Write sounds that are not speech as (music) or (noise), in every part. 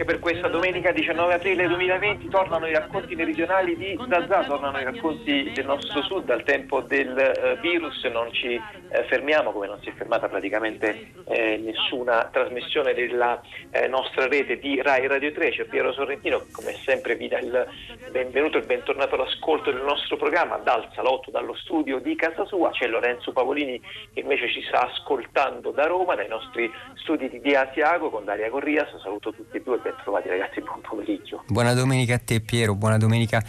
anche per questa domenica 19 aprile 2020 tornano i racconti meridionali di Zazà, tornano i racconti del nostro sud al tempo del eh, virus, non ci eh, fermiamo come non si è fermata praticamente eh, nessuna trasmissione della eh, nostra rete di Rai Radio 3, c'è Piero Sorrentino come sempre vi dà il benvenuto e bentornato all'ascolto del nostro programma dal salotto, dallo studio di casa sua, c'è Lorenzo Pavolini che invece ci sta ascoltando da Roma, dai nostri studi di Asiago con Daria Corrias, saluto tutti e due ben trovati ragazzi, buon pomeriggio. Buona domenica a te Piero, buona domenica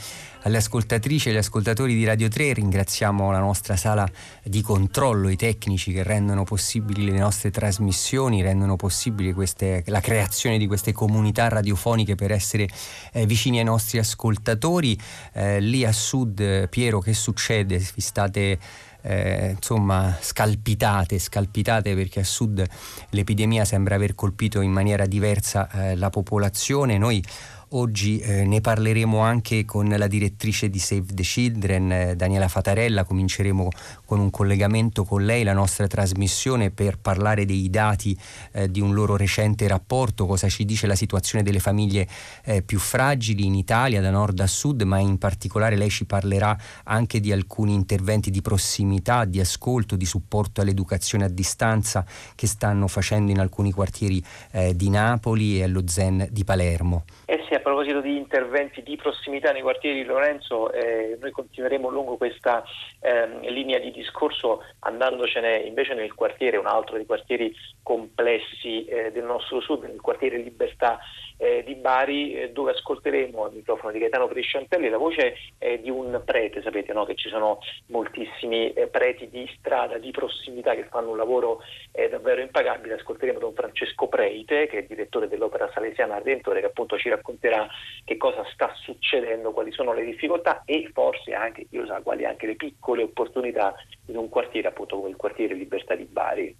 alle ascoltatrici e agli ascoltatori di Radio 3, ringraziamo la nostra sala di controllo, i tecnici che rendono possibili le nostre trasmissioni, rendono possibile queste, la creazione di queste comunità radiofoniche per essere eh, vicini ai nostri ascoltatori. Eh, lì a sud, Piero, che succede? Vi state... Eh, insomma scalpitate, scalpitate perché a sud l'epidemia sembra aver colpito in maniera diversa eh, la popolazione. Noi Oggi eh, ne parleremo anche con la direttrice di Save the Children, eh, Daniela Fatarella. Cominceremo con un collegamento con lei, la nostra trasmissione, per parlare dei dati eh, di un loro recente rapporto, cosa ci dice la situazione delle famiglie eh, più fragili in Italia, da nord a sud, ma in particolare lei ci parlerà anche di alcuni interventi di prossimità, di ascolto, di supporto all'educazione a distanza che stanno facendo in alcuni quartieri eh, di Napoli e allo Zen di Palermo. Eh sì, proposito di interventi di prossimità nei quartieri di Lorenzo, eh, noi continueremo lungo questa eh, linea di discorso andandocene invece nel quartiere, un altro dei quartieri complessi eh, del nostro sud, nel quartiere Libertà eh, di Bari, eh, dove ascolteremo al microfono di Gaetano Prisciantelli la voce eh, di un prete, sapete no? che ci sono moltissimi preti di strada, di prossimità che fanno un lavoro davvero impagabile, ascolteremo Don Francesco Preite, che è direttore dell'Opera Salesiana Redentore, che appunto ci racconterà che cosa sta succedendo, quali sono le difficoltà e forse anche, io sa, quali anche le piccole opportunità in un quartiere appunto come il quartiere Libertà di Bari.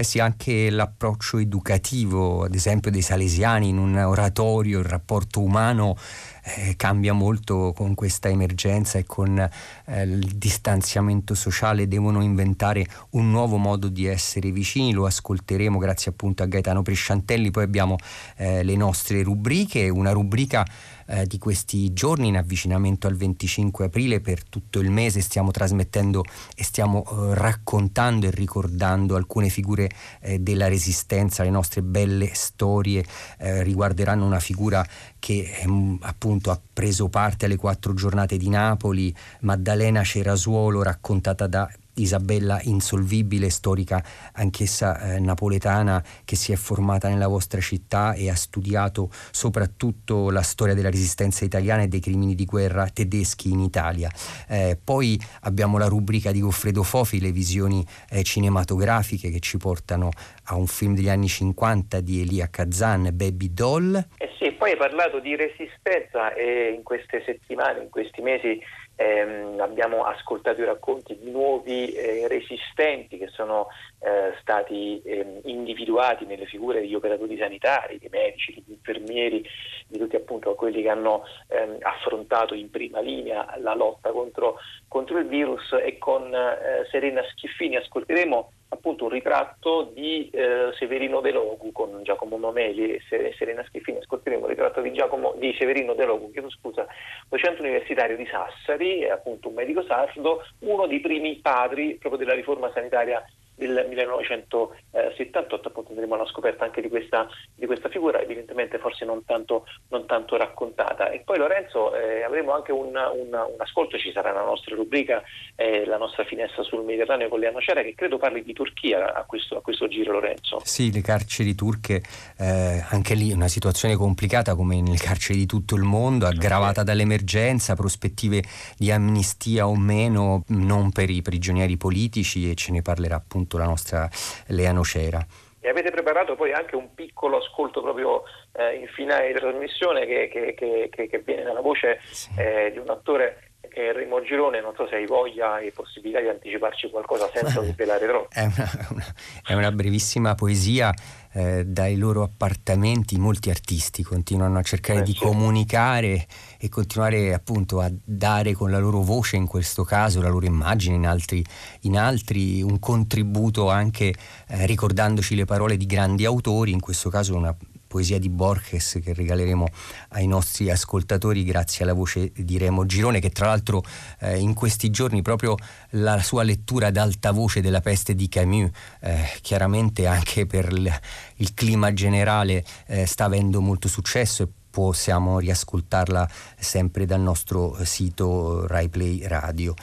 Eh sì, anche l'approccio educativo, ad esempio dei salesiani in un oratorio, il rapporto umano eh, cambia molto con questa emergenza e con eh, il distanziamento sociale, devono inventare un nuovo modo di essere vicini, lo ascolteremo grazie appunto a Gaetano Presciantelli, poi abbiamo eh, le nostre rubriche, una rubrica eh, di questi giorni in avvicinamento al 25 aprile per tutto il mese. Stiamo trasmettendo e stiamo eh, raccontando e ricordando alcune figure eh, della resistenza, le nostre belle storie eh, riguarderanno una figura che ehm, appunto ha preso parte alle quattro giornate di Napoli, Maddalena Cerasuolo raccontata da Isabella Insolvibile, storica anch'essa eh, napoletana che si è formata nella vostra città e ha studiato soprattutto la storia della resistenza italiana e dei crimini di guerra tedeschi in Italia. Eh, poi abbiamo la rubrica di Goffredo Fofi, le visioni eh, cinematografiche che ci portano a un film degli anni 50 di Elia Kazan, Baby Doll. Eh sì, poi hai parlato di resistenza e in queste settimane, in questi mesi ehm, abbiamo ascoltato i racconti di nuovi eh, resistenti che sono eh, stati eh, individuati nelle figure degli operatori sanitari, dei medici, degli infermieri, di tutti appunto quelli che hanno ehm, affrontato in prima linea la lotta contro, contro il virus. E con eh, Serena Schiffini ascolteremo appunto un ritratto di eh, Severino De Logu con Giacomo Mameli e Serena Schiffini. Ascolteremo il ritratto di, Giacomo, di Severino De Logu, chiedo scusa, docente universitario di Sassari, è appunto un medico sardo, uno dei primi padri proprio della riforma sanitaria del 1978, appunto andremo alla scoperta anche di questa, di questa figura, evidentemente forse non tanto, non tanto raccontata. E poi Lorenzo eh, avremo anche un, un, un, ascolto, ci sarà la nostra rubrica, eh, la nostra finestra sul Mediterraneo con Leano Cera, che credo parli di Turchia a questo, a questo giro Lorenzo. Sì, le carceri turche, eh, anche lì una situazione complicata come nelle carceri di tutto il mondo, aggravata dall'emergenza, prospettive di amnistia o meno, non per i prigionieri politici e ce ne parlerà appunto appunto la nostra Lea Nocera. E avete preparato poi anche un piccolo ascolto proprio eh, in finale di trasmissione che, che, che, che viene dalla voce sì. eh, di un attore è Remo Girone, non so se hai voglia e possibilità di anticiparci qualcosa senza svelare troppo. È una, una, è una brevissima poesia eh, dai loro appartamenti molti artisti continuano a cercare eh, di certo. comunicare e continuare appunto a dare con la loro voce in questo caso, la loro immagine in altri, in altri un contributo anche eh, ricordandoci le parole di grandi autori, in questo caso una poesia di Borges che regaleremo ai nostri ascoltatori grazie alla voce di Remo Girone che tra l'altro eh, in questi giorni proprio la sua lettura ad alta voce della peste di Camus eh, chiaramente anche per il, il clima generale eh, sta avendo molto successo e possiamo riascoltarla sempre dal nostro sito RaiPlay Radio.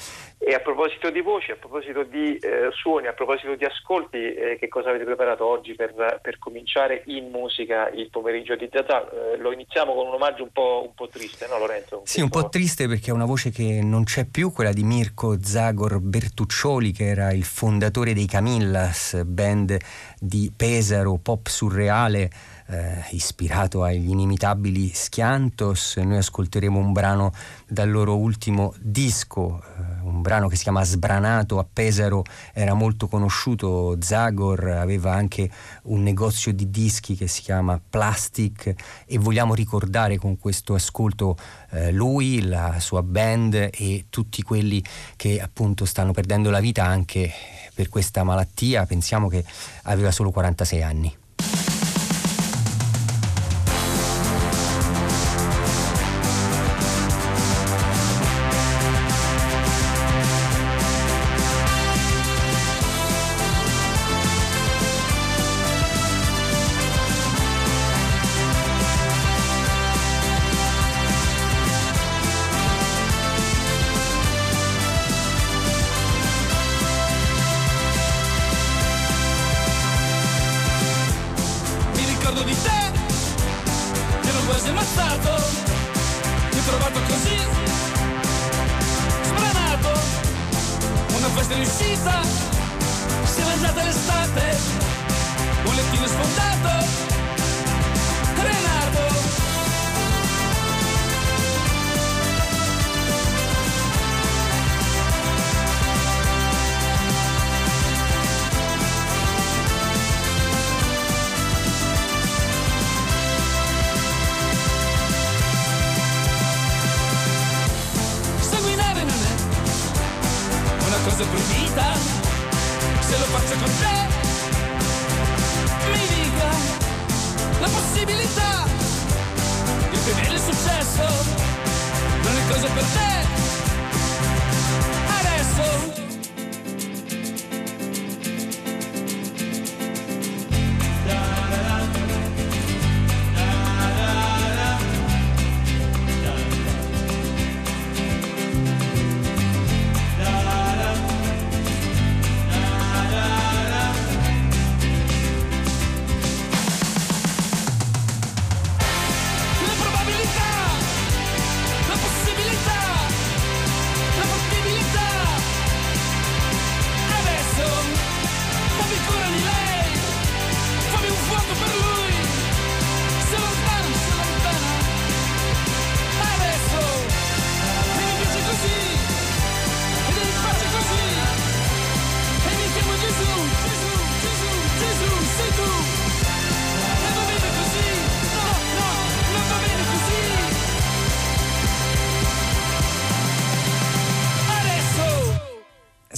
E a proposito di voci, a proposito di eh, suoni, a proposito di ascolti, eh, che cosa avete preparato oggi per, per, cominciare in musica il pomeriggio di Zazà? Eh, lo iniziamo con un omaggio un po', un po triste, no Lorenzo? Un sì, un po'... po' triste perché è una voce che non c'è più, quella di Mirko Zagor Bertuccioli, che era il fondatore dei Camillas, band di Pesaro, pop surreale eh, ispirato agli inimitabili Schiantos. Noi ascolteremo un brano dal loro ultimo disco, eh, un brano che si chiama Sbranato a Pesaro, era molto conosciuto, Zagor aveva anche un negozio di dischi che si chiama Plastic e vogliamo ricordare con questo ascolto eh, lui, la sua band e tutti quelli che appunto stanno perdendo la vita anche per questa malattia, pensiamo che aveva solo 46 anni.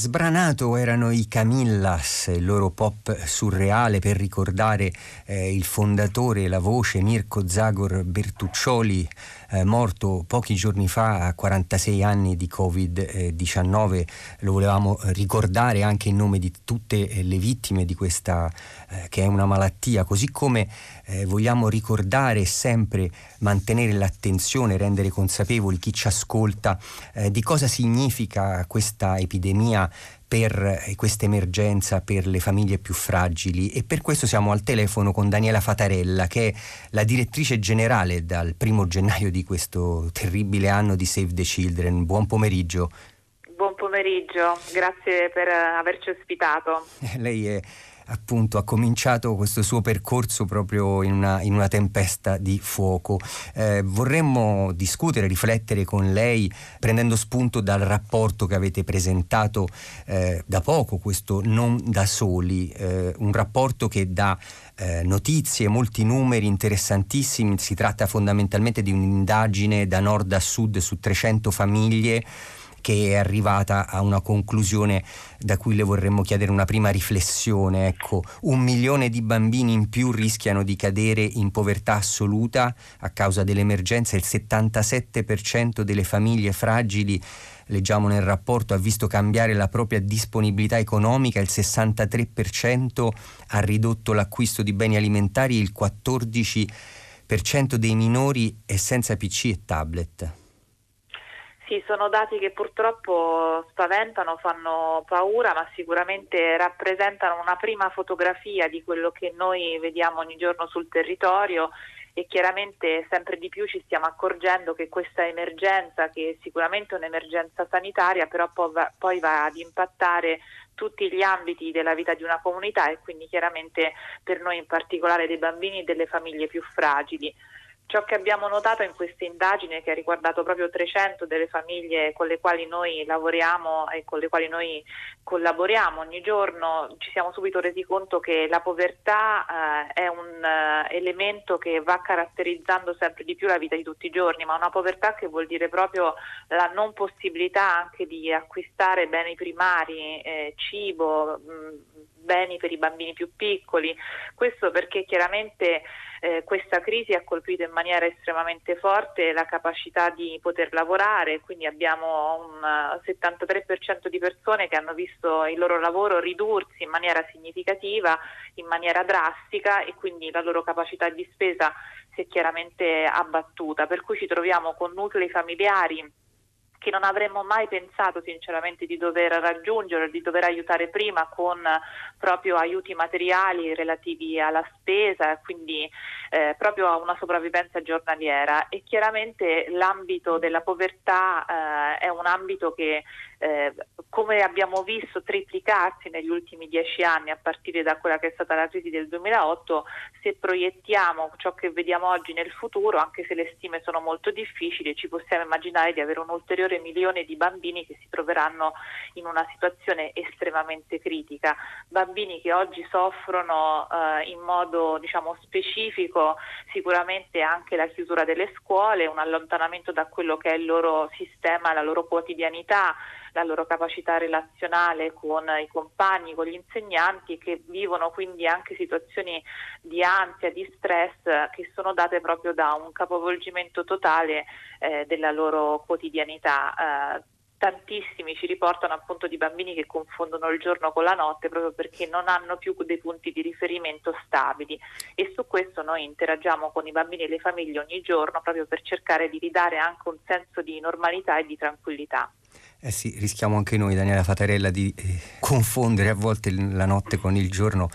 Sbranato erano i Camillas, il loro pop surreale per ricordare eh, il fondatore, la voce Mirko Zagor Bertuccioli, eh, morto pochi giorni fa a 46 anni di Covid-19. Lo volevamo ricordare anche in nome di tutte le vittime di questa eh, che è una malattia, così come eh, vogliamo ricordare sempre mantenere l'attenzione, rendere consapevoli chi ci ascolta eh, di cosa significa questa epidemia per eh, questa emergenza per le famiglie più fragili e per questo siamo al telefono con Daniela Fatarella che è la direttrice generale dal primo gennaio di questo terribile anno di Save the Children. Buon pomeriggio. Buon pomeriggio, grazie per averci ospitato. (laughs) Lei è appunto ha cominciato questo suo percorso proprio in una, in una tempesta di fuoco. Eh, vorremmo discutere, riflettere con lei prendendo spunto dal rapporto che avete presentato eh, da poco, questo Non da soli, eh, un rapporto che dà eh, notizie, molti numeri interessantissimi, si tratta fondamentalmente di un'indagine da nord a sud su 300 famiglie che è arrivata a una conclusione da cui le vorremmo chiedere una prima riflessione. Ecco, un milione di bambini in più rischiano di cadere in povertà assoluta a causa dell'emergenza, il 77% delle famiglie fragili leggiamo nel rapporto, ha visto cambiare la propria disponibilità economica, il 63% ha ridotto l'acquisto di beni alimentari, il 14% dei minori è senza PC e tablet. Sì, sono dati che purtroppo spaventano, fanno paura, ma sicuramente rappresentano una prima fotografia di quello che noi vediamo ogni giorno sul territorio e chiaramente sempre di più ci stiamo accorgendo che questa emergenza, che è sicuramente un'emergenza sanitaria, però poi va ad impattare tutti gli ambiti della vita di una comunità e quindi chiaramente per noi in particolare dei bambini e delle famiglie più fragili. Ciò che abbiamo notato in questa indagine, che ha riguardato proprio 300 delle famiglie con le quali noi lavoriamo e con le quali noi collaboriamo ogni giorno, ci siamo subito resi conto che la povertà eh, è un eh, elemento che va caratterizzando sempre di più la vita di tutti i giorni, ma una povertà che vuol dire proprio la non possibilità anche di acquistare beni primari, eh, cibo, mh, beni per i bambini più piccoli. Questo perché chiaramente eh, questa crisi ha colpito in maniera estremamente forte la capacità di poter lavorare, quindi abbiamo un 73% di persone che hanno visto il loro lavoro ridursi in maniera significativa, in maniera drastica e quindi la loro capacità di spesa si è chiaramente abbattuta, per cui ci troviamo con nuclei familiari che non avremmo mai pensato sinceramente di dover raggiungere, di dover aiutare prima con proprio aiuti materiali relativi alla spesa, quindi eh, proprio a una sopravvivenza giornaliera. E chiaramente l'ambito della povertà eh, è un ambito che eh, come abbiamo visto triplicarsi negli ultimi dieci anni a partire da quella che è stata la crisi del 2008, se proiettiamo ciò che vediamo oggi nel futuro, anche se le stime sono molto difficili, ci possiamo immaginare di avere un ulteriore milione di bambini che si troveranno in una situazione estremamente critica, bambini che oggi soffrono eh, in modo diciamo, specifico sicuramente anche la chiusura delle scuole, un allontanamento da quello che è il loro sistema, la loro quotidianità, la loro capacità relazionale con i compagni, con gli insegnanti che vivono quindi anche situazioni di ansia, di stress che sono date proprio da un capovolgimento totale eh, della loro quotidianità. Eh, tantissimi ci riportano appunto di bambini che confondono il giorno con la notte proprio perché non hanno più dei punti di riferimento stabili e su questo noi interagiamo con i bambini e le famiglie ogni giorno proprio per cercare di ridare anche un senso di normalità e di tranquillità. Eh sì, rischiamo anche noi, Daniela Fatarella, di eh, confondere a volte la notte con il giorno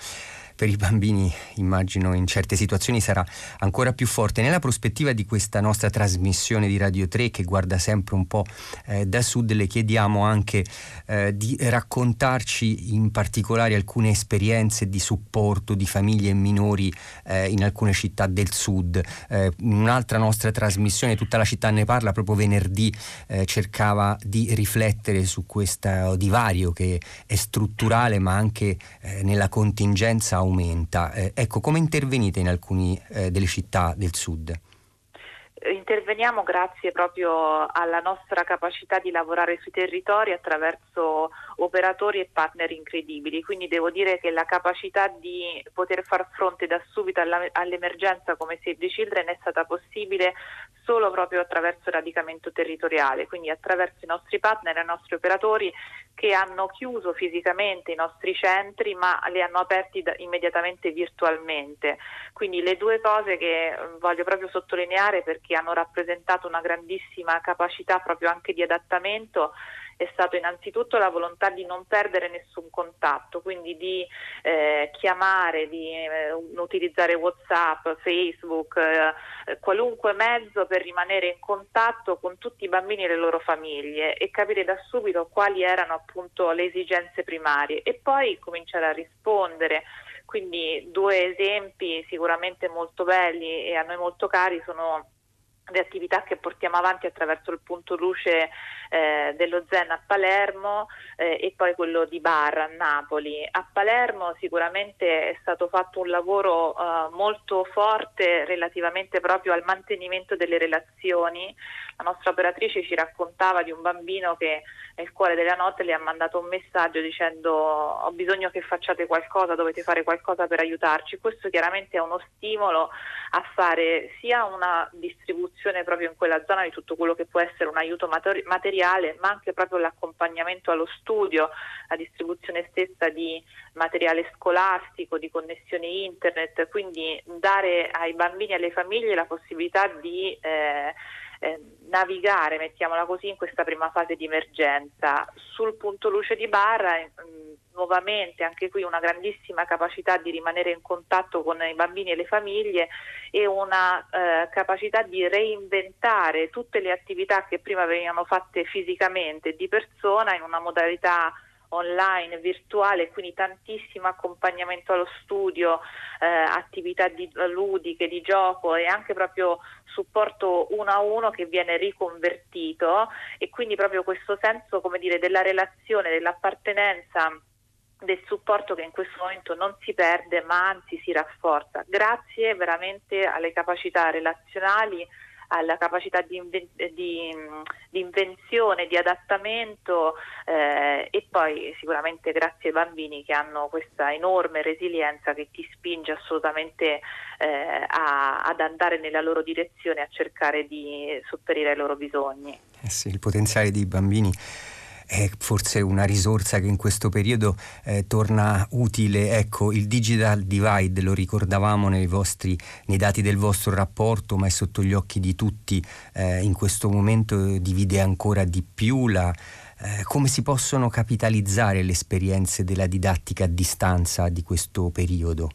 per i bambini immagino in certe situazioni sarà ancora più forte. Nella prospettiva di questa nostra trasmissione di Radio 3 che guarda sempre un po' eh, da sud, le chiediamo anche eh, di raccontarci in particolare alcune esperienze di supporto di famiglie e minori eh, in alcune città del sud. Eh, un'altra nostra trasmissione, tutta la città ne parla, proprio venerdì eh, cercava di riflettere su questo divario che è strutturale ma anche eh, nella contingenza aumenta. Eh, ecco, come intervenite in alcune eh, delle città del sud? Interveniamo grazie proprio alla nostra capacità di lavorare sui territori attraverso operatori e partner incredibili, quindi devo dire che la capacità di poter far fronte da subito all'emergenza come Save the Children è stata possibile solo proprio attraverso il radicamento territoriale, quindi attraverso i nostri partner e i nostri operatori che hanno chiuso fisicamente i nostri centri ma li hanno aperti da, immediatamente virtualmente. Quindi le due cose che eh, voglio proprio sottolineare perché hanno rappresentato una grandissima capacità proprio anche di adattamento è stato innanzitutto la volontà di non perdere nessun contatto, quindi di eh, chiamare, di eh, utilizzare Whatsapp, Facebook, eh, qualunque mezzo per rimanere in contatto con tutti i bambini e le loro famiglie e capire da subito quali erano appunto le esigenze primarie e poi cominciare a rispondere. Quindi due esempi sicuramente molto belli e a noi molto cari sono le attività che portiamo avanti attraverso il punto luce eh, dello Zen a Palermo eh, e poi quello di Bar a Napoli. A Palermo sicuramente è stato fatto un lavoro eh, molto forte relativamente proprio al mantenimento delle relazioni. La nostra operatrice ci raccontava di un bambino che nel cuore della notte le ha mandato un messaggio dicendo ho bisogno che facciate qualcosa, dovete fare qualcosa per aiutarci. Questo chiaramente è uno stimolo a fare sia una distribuzione proprio in quella zona di tutto quello che può essere un aiuto materiale, ma anche proprio l'accompagnamento allo studio, la distribuzione stessa di materiale scolastico, di connessioni internet, quindi dare ai bambini e alle famiglie la possibilità di eh, eh, navigare, mettiamola così, in questa prima fase di emergenza. Sul punto luce di Barra, eh, nuovamente anche qui una grandissima capacità di rimanere in contatto con i bambini e le famiglie e una eh, capacità di reinventare tutte le attività che prima venivano fatte fisicamente di persona in una modalità online, virtuale, quindi tantissimo accompagnamento allo studio, eh, attività di, ludiche, di gioco e anche proprio supporto uno a uno che viene riconvertito e quindi proprio questo senso come dire, della relazione, dell'appartenenza del supporto che in questo momento non si perde ma anzi si rafforza. Grazie veramente alle capacità relazionali alla capacità di, inven- di, di invenzione, di adattamento eh, e poi sicuramente grazie ai bambini che hanno questa enorme resilienza che ti spinge assolutamente eh, a, ad andare nella loro direzione, a cercare di sopperire ai loro bisogni. Eh sì, il potenziale dei bambini è forse una risorsa che in questo periodo eh, torna utile. Ecco, il digital divide lo ricordavamo nei, vostri, nei dati del vostro rapporto, ma è sotto gli occhi di tutti. Eh, in questo momento divide ancora di più la, eh, come si possono capitalizzare le esperienze della didattica a distanza di questo periodo?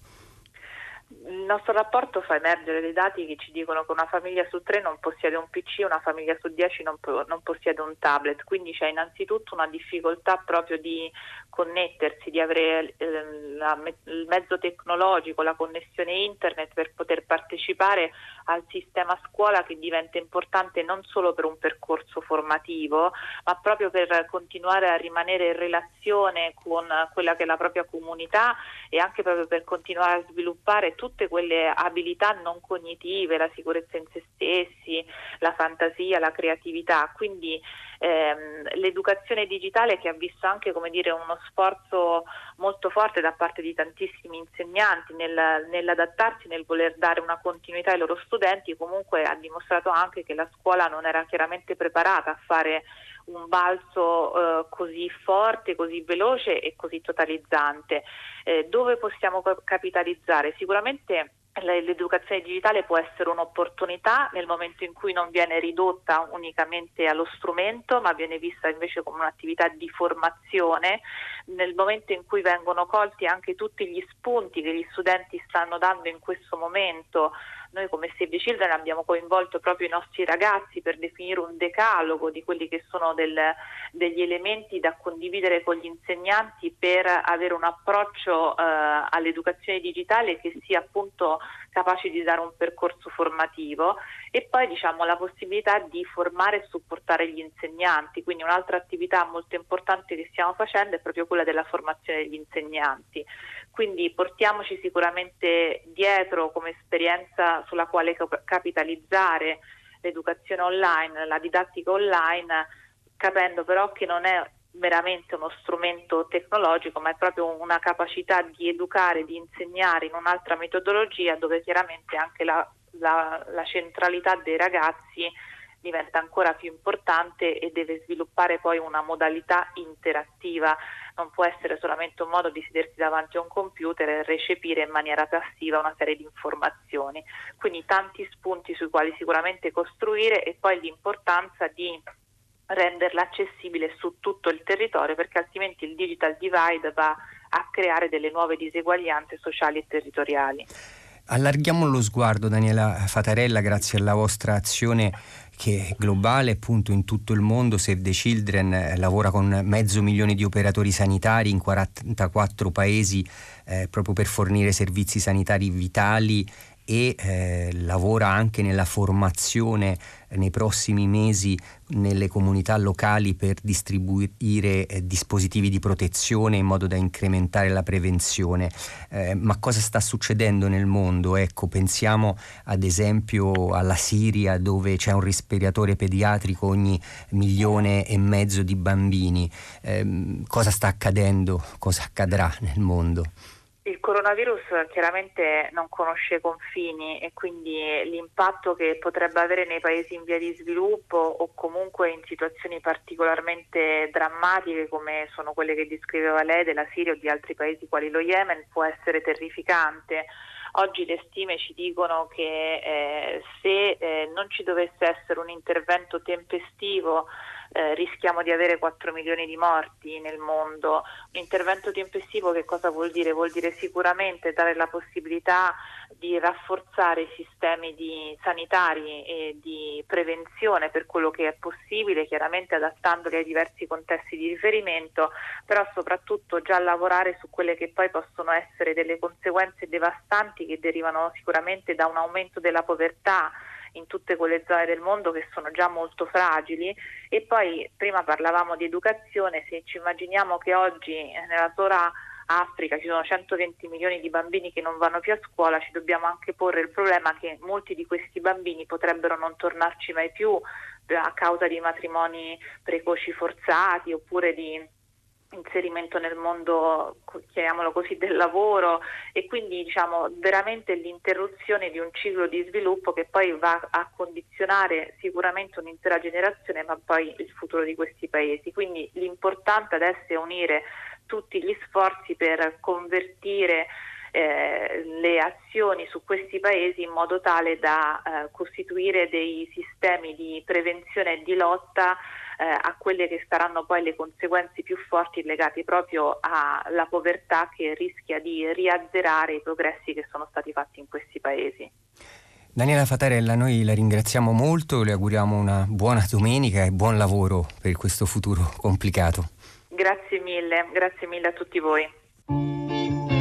Nostro rapporto fa emergere dei dati che ci dicono che una famiglia su tre non possiede un PC, una famiglia su dieci non, non possiede un tablet, quindi c'è innanzitutto una difficoltà proprio di connettersi, di avere eh, la, il mezzo tecnologico, la connessione internet per poter partecipare al sistema scuola che diventa importante non solo per un percorso formativo, ma proprio per continuare a rimanere in relazione con quella che è la propria comunità e anche proprio per continuare a sviluppare tutte quelle abilità non cognitive, la sicurezza in se stessi, la fantasia, la creatività. Quindi ehm, l'educazione digitale che ha visto anche dire, uno sforzo molto forte da parte di tantissimi insegnanti nel, nell'adattarsi, nel voler dare una continuità ai loro studenti, comunque ha dimostrato anche che la scuola non era chiaramente preparata a fare un balzo eh, così forte, così veloce e così totalizzante. Eh, dove possiamo capitalizzare? Sicuramente l'educazione digitale può essere un'opportunità nel momento in cui non viene ridotta unicamente allo strumento, ma viene vista invece come un'attività di formazione, nel momento in cui vengono colti anche tutti gli spunti che gli studenti stanno dando in questo momento noi come Save the Children abbiamo coinvolto proprio i nostri ragazzi per definire un decalogo di quelli che sono del, degli elementi da condividere con gli insegnanti per avere un approccio eh, all'educazione digitale che sia appunto capace di dare un percorso formativo e poi diciamo la possibilità di formare e supportare gli insegnanti, quindi un'altra attività molto importante che stiamo facendo è proprio quella della formazione degli insegnanti. Quindi portiamoci sicuramente dietro come esperienza sulla quale capitalizzare l'educazione online, la didattica online, capendo però che non è veramente uno strumento tecnologico, ma è proprio una capacità di educare, di insegnare in un'altra metodologia dove chiaramente anche la, la, la centralità dei ragazzi diventa ancora più importante e deve sviluppare poi una modalità interattiva non può essere solamente un modo di sedersi davanti a un computer e recepire in maniera passiva una serie di informazioni. Quindi tanti spunti sui quali sicuramente costruire e poi l'importanza di renderla accessibile su tutto il territorio perché altrimenti il digital divide va a creare delle nuove diseguaglianze sociali e territoriali. Allarghiamo lo sguardo, Daniela Fatarella, grazie alla vostra azione che è globale appunto in tutto il mondo. Save the Children eh, lavora con mezzo milione di operatori sanitari in 44 paesi eh, proprio per fornire servizi sanitari vitali e eh, lavora anche nella formazione eh, nei prossimi mesi nelle comunità locali per distribuire eh, dispositivi di protezione in modo da incrementare la prevenzione. Eh, ma cosa sta succedendo nel mondo? Ecco, pensiamo ad esempio alla Siria dove c'è un respiratore pediatrico ogni milione e mezzo di bambini. Eh, cosa sta accadendo? Cosa accadrà nel mondo? Il coronavirus chiaramente non conosce confini e quindi l'impatto che potrebbe avere nei paesi in via di sviluppo o comunque in situazioni particolarmente drammatiche come sono quelle che descriveva lei della Siria o di altri paesi quali lo Yemen può essere terrificante. Oggi le stime ci dicono che eh, se eh, non ci dovesse essere un intervento tempestivo eh, rischiamo di avere 4 milioni di morti nel mondo. Un intervento tempestivo che cosa vuol dire? Vuol dire sicuramente dare la possibilità di rafforzare i sistemi di sanitari e di prevenzione per quello che è possibile, chiaramente adattandoli ai diversi contesti di riferimento, però soprattutto già lavorare su quelle che poi possono essere delle conseguenze devastanti che derivano sicuramente da un aumento della povertà in tutte quelle zone del mondo che sono già molto fragili. E poi prima parlavamo di educazione, se ci immaginiamo che oggi eh, nella sola Africa ci sono 120 milioni di bambini che non vanno più a scuola, ci dobbiamo anche porre il problema che molti di questi bambini potrebbero non tornarci mai più eh, a causa di matrimoni precoci forzati oppure di inserimento nel mondo, chiamiamolo così, del lavoro e quindi diciamo veramente l'interruzione di un ciclo di sviluppo che poi va a condizionare sicuramente un'intera generazione ma poi il futuro di questi paesi. Quindi l'importante adesso è unire tutti gli sforzi per convertire eh, le azioni su questi paesi in modo tale da eh, costituire dei sistemi di prevenzione e di lotta a quelle che saranno poi le conseguenze più forti legate proprio alla povertà che rischia di riazzerare i progressi che sono stati fatti in questi paesi. Daniela Fatarella, noi la ringraziamo molto, le auguriamo una buona domenica e buon lavoro per questo futuro complicato. Grazie mille, grazie mille a tutti voi.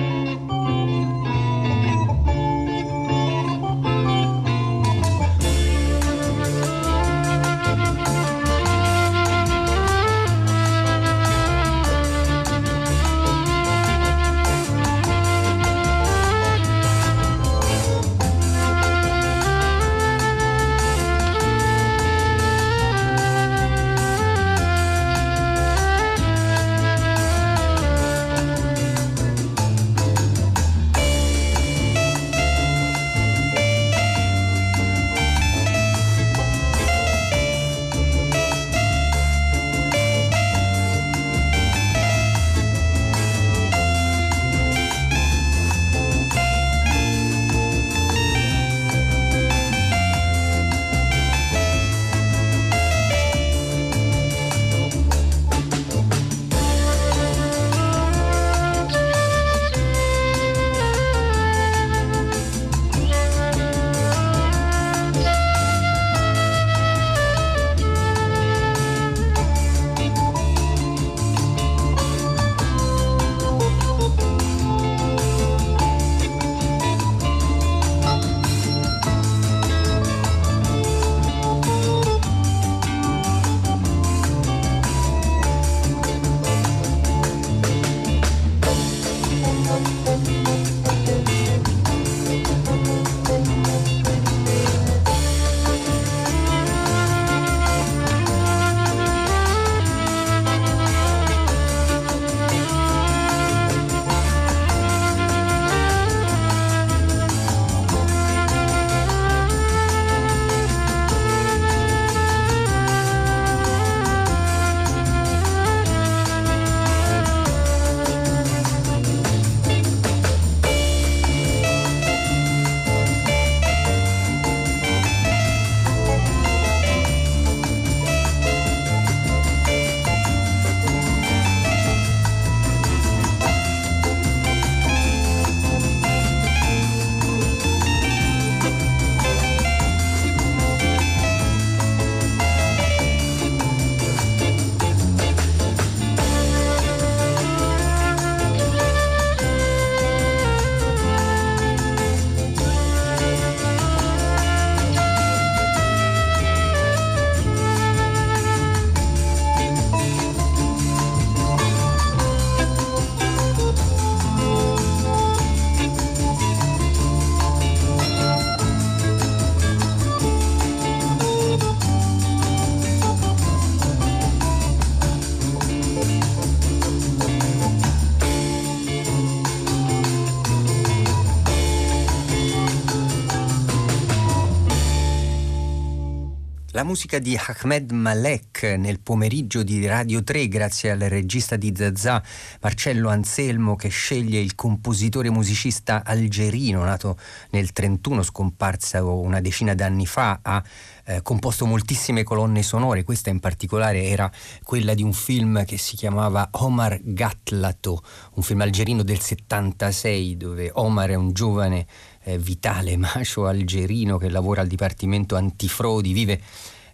Musica di Ahmed Malek nel pomeriggio di Radio 3 grazie al regista di Zazà Marcello Anselmo che sceglie il compositore musicista algerino nato nel 31 scomparso una decina d'anni fa ha eh, composto moltissime colonne sonore, questa in particolare era quella di un film che si chiamava Omar Gatlato, un film algerino del 76 dove Omar è un giovane eh, vitale (laughs) macio algerino che lavora al Dipartimento Antifrodi, vive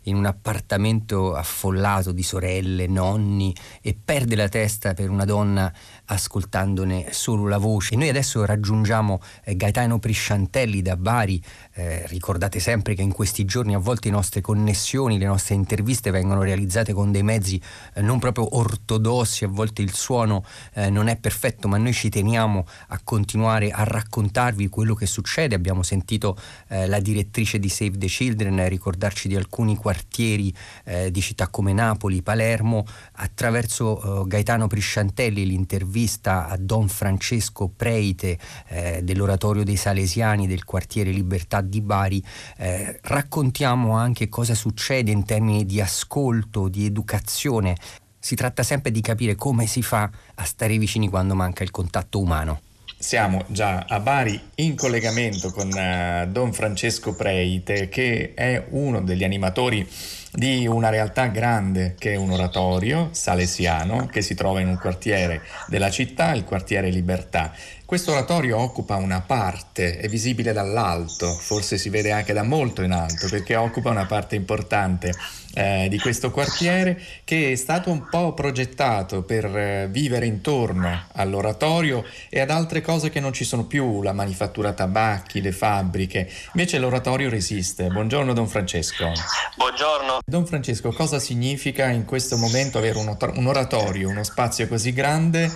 in un appartamento affollato di sorelle, nonni e perde la testa per una donna ascoltandone solo la voce. Noi adesso raggiungiamo eh, Gaetano Prisciantelli da Bari. Eh, ricordate sempre che in questi giorni a volte le nostre connessioni, le nostre interviste vengono realizzate con dei mezzi eh, non proprio ortodossi, a volte il suono eh, non è perfetto, ma noi ci teniamo a continuare a raccontarvi quello che succede. Abbiamo sentito eh, la direttrice di Save the Children ricordarci di alcuni quartieri eh, di città come Napoli, Palermo, attraverso Gaetano Prisciantelli l'intervista un'intervista a Don Francesco Preite eh, dell'Oratorio dei Salesiani del quartiere Libertà di Bari, eh, raccontiamo anche cosa succede in termini di ascolto, di educazione. Si tratta sempre di capire come si fa a stare vicini quando manca il contatto umano. Siamo già a Bari in collegamento con uh, Don Francesco Preite, che è uno degli animatori di una realtà grande che è un oratorio salesiano che si trova in un quartiere della città, il quartiere Libertà. Questo oratorio occupa una parte, è visibile dall'alto, forse si vede anche da molto in alto perché occupa una parte importante eh, di questo quartiere che è stato un po' progettato per eh, vivere intorno all'oratorio e ad altre cose che non ci sono più, la manifattura tabacchi, le fabbriche. Invece l'oratorio resiste. Buongiorno Don Francesco. Buongiorno. Don Francesco, cosa significa in questo momento avere un, un oratorio, uno spazio così grande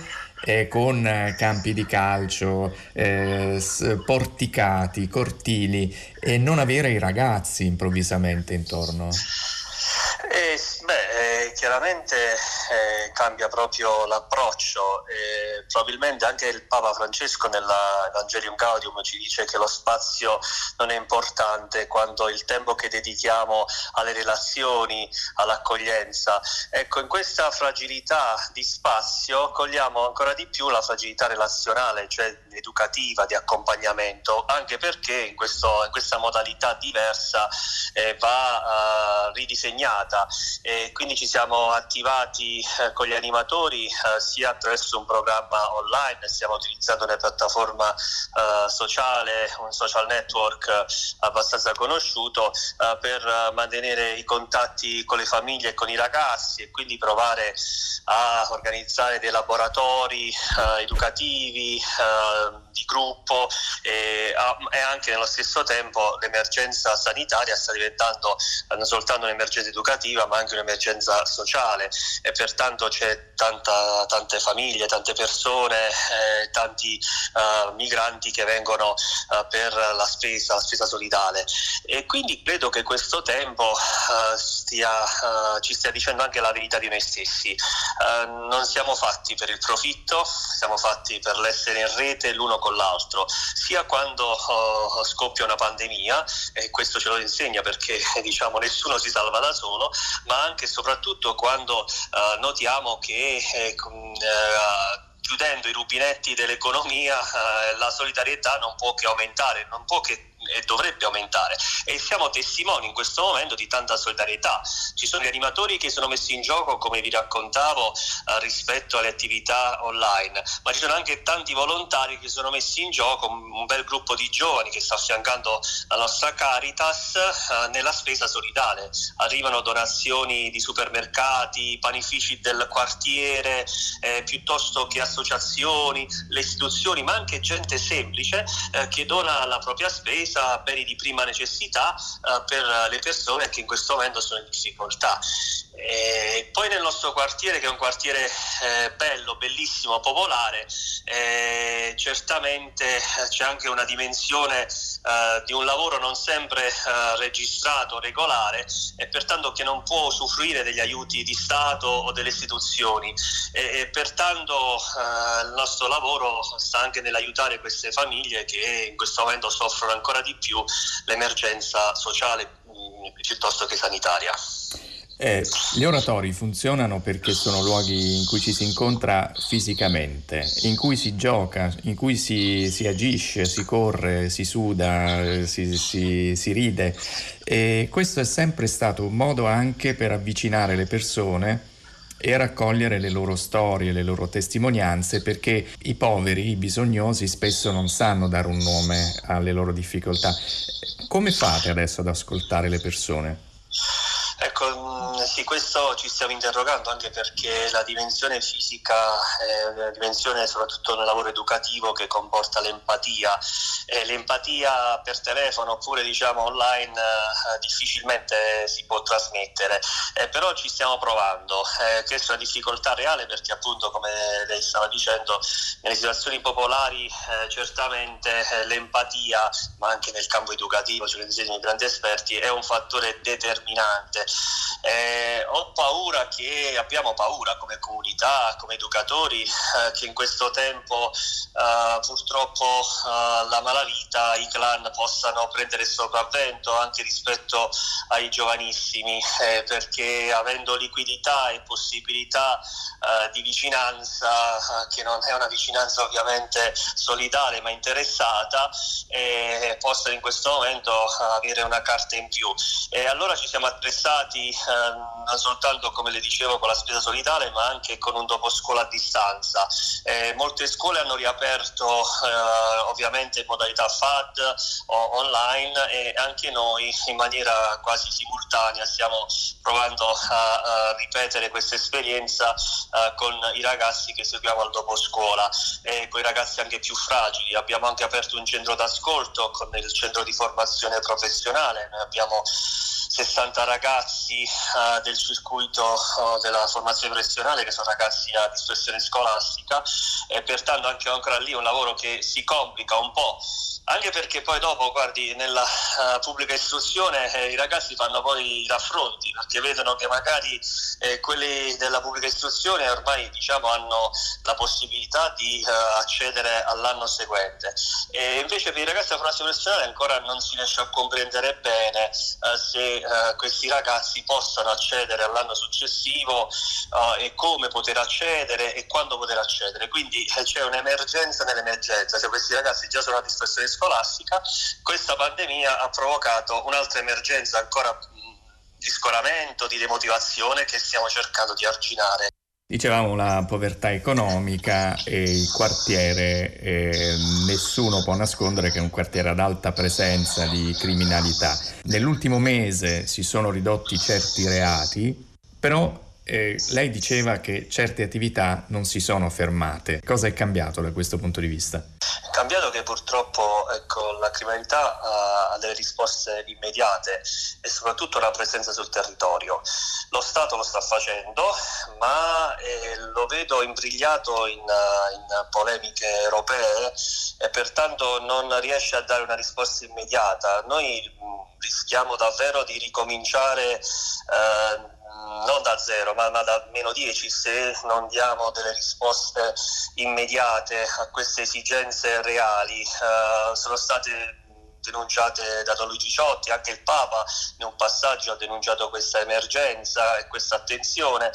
eh, con campi di calcio, eh, porticati, cortili e non avere i ragazzi improvvisamente intorno? Eh, beh, eh, chiaramente eh, cambia proprio l'approccio. Eh, probabilmente anche il Papa Francesco nell'Evangelium Gaudium ci dice che lo spazio non è importante quanto il tempo che dedichiamo alle relazioni, all'accoglienza. Ecco, in questa fragilità di spazio cogliamo ancora di più la fragilità relazionale, cioè educativa, di accompagnamento, anche perché in, questo, in questa modalità diversa eh, va uh, ridisegnata quindi ci siamo attivati eh, con gli animatori eh, sia attraverso un programma online, stiamo utilizzando una piattaforma eh, sociale, un social network eh, abbastanza conosciuto eh, per mantenere i contatti con le famiglie e con i ragazzi e quindi provare a organizzare dei laboratori educativi di gruppo e, e, anche nello stesso tempo l'emergenza sanitaria sta diventando non soltanto un'emergenza educativa ma anche un'emergenza sociale e pertanto c'è tanta, tante famiglie, tante persone, eh, tanti uh, migranti che vengono uh, per la spesa, la spesa solidale e quindi credo che questo tempo uh, stia, ci stia dicendo anche la verità di noi stessi. non siamo fatti per il profitto, siamo fatti per l'essere in rete l'uno con l'altro, sia quando oh, scoppia una pandemia, e questo ce lo insegna perché (laughs) diciamo nessuno si salva da solo, ma anche e soprattutto quando uh, notiamo che eh, uh, chiudendo i rubinetti dell'economia uh, (laughs) la solidarietà non può che aumentare, non può che e dovrebbe aumentare e siamo testimoni in questo momento di tanta solidarietà. Ci sono gli animatori che sono messi in gioco, come vi raccontavo, eh, rispetto alle attività online, ma ci sono anche tanti volontari che sono messi in gioco, un bel gruppo di giovani che sta affiancando la nostra Caritas eh, nella spesa solidale. Arrivano donazioni di supermercati, panifici del quartiere, eh, piuttosto che associazioni, le istituzioni, ma anche gente semplice eh, che dona la propria spesa senza beni di prima necessità eh, per le persone che in questo momento sono in difficoltà. E poi nel nostro quartiere, che è un quartiere eh, bello, bellissimo, popolare, eh, certamente eh, c'è anche una dimensione eh, di un lavoro non sempre eh, registrato, regolare e pertanto che non può usufruire degli aiuti di Stato o delle istituzioni e, e pertanto eh, il nostro lavoro sta anche nell'aiutare queste famiglie che in questo momento soffrono ancora di più l'emergenza sociale piuttosto che sanitaria. Eh, gli oratori funzionano perché sono luoghi in cui ci si incontra fisicamente, in cui si gioca, in cui si, si agisce, si corre, si suda, si, si, si, ride e questo è sempre stato un modo anche per avvicinare le persone e raccogliere le loro storie, le loro testimonianze perché i poveri, i bisognosi spesso non sanno dare un nome alle loro difficoltà. Come fate adesso ad ascoltare le persone? Ecco, mm, sì, questo ci stiamo interrogando anche perché la dimensione fisica è una dimensione soprattutto nel lavoro educativo che comporta l'empatia e l'empatia per telefono oppure diciamo online eh, difficilmente si può trasmettere, eh, però ci stiamo provando, eh, questa è una difficoltà reale perché appunto come lei stava dicendo nelle situazioni popolari eh, certamente eh, l'empatia ma anche nel campo educativo, lo insegnano i grandi esperti, è un fattore determinante eh, ho paura che abbiamo paura come comunità, come educatori, (laughs) eh, che in questo tempo eh, purtroppo eh, la malavita, i clan possano prendere sopravvento anche rispetto ai giovanissimi, eh, perché avendo liquidità e possibilità eh, di vicinanza, che non è una vicinanza ovviamente solidale ma interessata, possono in questo momento avere una carta in più. E allora ci siamo attrezzati stati eh, non soltanto come le dicevo con la spesa solidale ma anche con un dopo scuola a distanza. Eh, molte scuole hanno riaperto eh, ovviamente in modalità FAD o online e anche noi in maniera quasi simultanea stiamo provando a, a ripetere questa esperienza eh, con i ragazzi che seguiamo al dopo scuola e con i ragazzi anche più fragili. Abbiamo anche aperto un centro d'ascolto con il centro di formazione professionale, noi abbiamo 60 ragazzi uh, del circuito uh, della formazione professionale che sono ragazzi a dispersione scolastica e pertanto anche ancora lì un lavoro che si complica un po' anche perché poi dopo, guardi, nella uh, pubblica istruzione eh, i ragazzi fanno poi i raffronti, perché vedono che magari eh, quelli della pubblica istruzione ormai diciamo, hanno la possibilità di uh, accedere all'anno seguente. E invece per i ragazzi della formazione professionale ancora non si riesce a comprendere bene uh, se questi ragazzi possano accedere all'anno successivo e come poter accedere e quando poter accedere. Quindi c'è un'emergenza nell'emergenza, se questi ragazzi già sono a dispersione scolastica, questa pandemia ha provocato un'altra emergenza ancora di scoramento, di demotivazione che stiamo cercando di arginare. Dicevamo la povertà economica e il quartiere, eh, nessuno può nascondere che è un quartiere ad alta presenza di criminalità. Nell'ultimo mese si sono ridotti certi reati, però eh, lei diceva che certe attività non si sono fermate. Cosa è cambiato da questo punto di vista? È cambiato che purtroppo ecco, la criminalità ha, delle risposte immediate e soprattutto la presenza sul territorio. Lo Stato lo sta facendo, ma eh, lo vedo imbrigliato in, in, polemiche europee e pertanto non riesce a dare una risposta immediata. Noi rischiamo davvero di ricominciare. Eh, non da zero, ma, ma, da meno 10 se non diamo delle risposte immediate a queste esigenze reali. Uh, sono state denunciate da Don Luigi Ciotti, anche il Papa in un passaggio ha denunciato questa emergenza e questa attenzione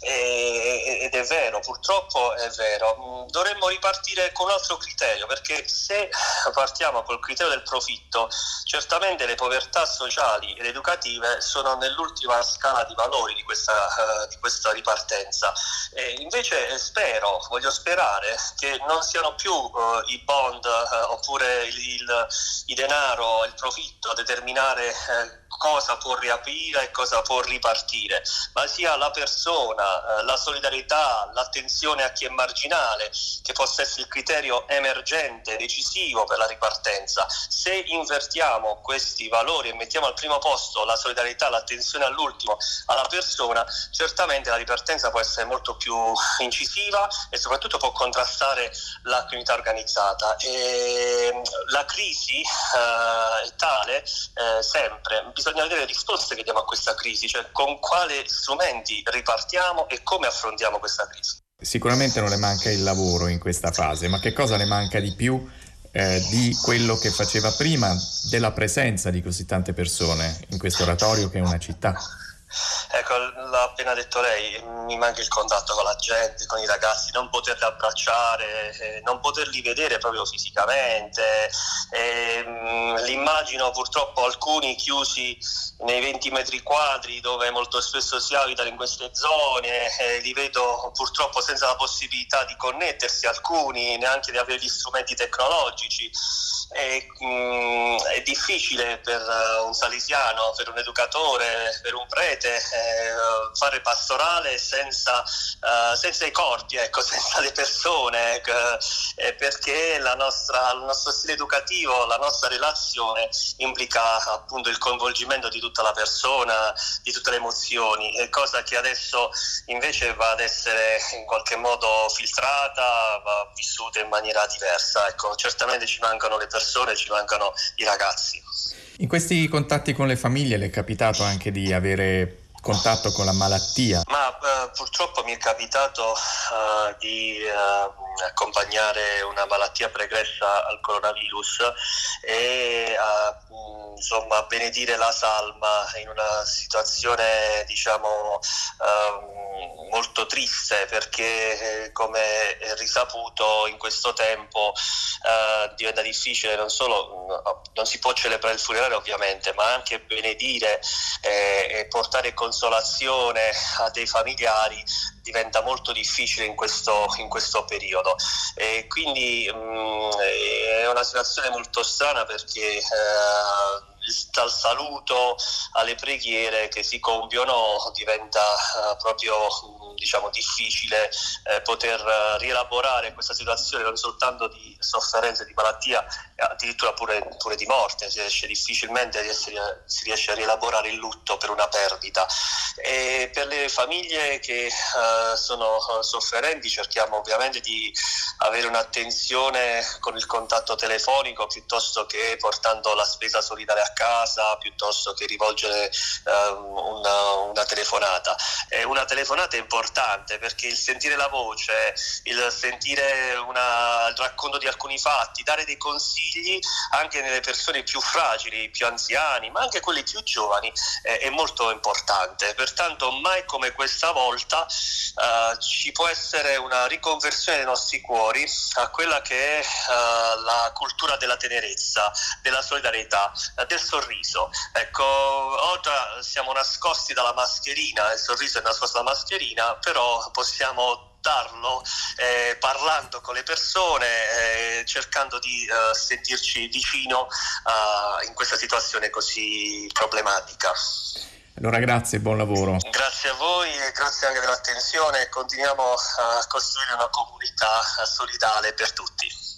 e, ed è vero, purtroppo è vero. Mm, dovremmo ripartire con un altro criterio perché se partiamo col criterio del profitto, certamente le povertà sociali ed educative sono nell'ultima scala di valori di questa, uh, di questa ripartenza. E invece spero, voglio sperare che non siano più uh, i bond uh, oppure il, i denaro, il profitto a determinare eh, cosa può riaprire e cosa può ripartire, ma sia la persona, eh, la solidarietà, l'attenzione a chi è marginale, che possa essere il criterio emergente, decisivo per la ripartenza. Se invertiamo questi valori e mettiamo al primo posto la solidarietà, l'attenzione all'ultimo, alla persona, certamente la ripartenza può essere molto più incisiva e soprattutto può contrastare la criminalità organizzata. E mm, la crisi eh, è tale eh, sempre, bisogna vedere le risposte che diamo a questa crisi, cioè con quali strumenti ripartiamo e come affrontiamo questa crisi. Sicuramente non le manca il lavoro in questa fase, ma che cosa le manca di più eh, di quello che faceva prima, della presenza di così tante persone in questo oratorio che è una città. Ecco, l'ha appena detto lei, mi manca il contatto con la gente, con i ragazzi, non poterli abbracciare, eh, non poterli vedere proprio fisicamente. Eh, l'immagino purtroppo alcuni chiusi nei 20 metri quadri dove molto spesso si abitano in queste zone, eh, li vedo purtroppo senza la possibilità di connettersi, alcuni neanche di avere gli strumenti tecnologici. È, mm, è difficile per uh, un salesiano, per un educatore, per un prete eh, fare pastorale senza, uh, senza, i corpi, ecco, (laughs) senza le persone, eh, perché nostra, il nostro stile educativo, la nostra relazione implica appunto il coinvolgimento di tutta la persona, di tutte le emozioni, cosa che adesso invece va ad essere in qualche modo filtrata, va vissuta in maniera diversa. Ecco, certamente ci mancano le persone, ci mancano i ragazzi. In questi contatti con le famiglie le è capitato anche di avere contatto con la malattia? Ma uh, purtroppo mi è capitato uh, di uh, accompagnare una malattia pregressa al coronavirus e insomma benedire la salma in una situazione diciamo um, molto triste perché come è risaputo in questo tempo diventa difficile non solo non si può celebrare il funerale ovviamente ma anche benedire eh, e portare con consolazione a dei familiari diventa molto difficile in questo, in questo periodo. E quindi mh, mm, è una situazione molto strana perché eh, dal saluto alle preghiere che si compiono diventa uh, proprio diciamo, difficile eh, poter uh, rielaborare questa situazione non soltanto di sofferenza, di malattia, addirittura pure, pure di morte, si riesce difficilmente riesce, si riesce a rielaborare il lutto per una perdita. E per le famiglie che uh, sono sofferenti cerchiamo ovviamente di avere un'attenzione con il contatto telefonico piuttosto che portando la spesa solidaria a casa, piuttosto che rivolgere uh, una, una, telefonata. E una telefonata è importante perché il sentire la voce, il sentire una, il racconto di alcuni fatti, dare dei consigli anche nelle persone più fragili, più anziani, ma anche quelli più giovani, eh, è molto importante. Pertanto mai come questa volta uh, ci può essere una riconversione dei nostri cuori a quella che è uh, la cultura della tenerezza, della solidarietà, uh, del sorriso. Ecco, oggi siamo nascosti dalla mascherina, il sorriso è nascosto dalla mascherina, però possiamo darlo eh, parlando con le persone, eh, cercando di eh, sentirci vicino eh, in questa situazione così problematica. Allora grazie e buon lavoro. Grazie a voi e grazie anche dell'attenzione. Continuiamo a costruire una comunità solidale per tutti.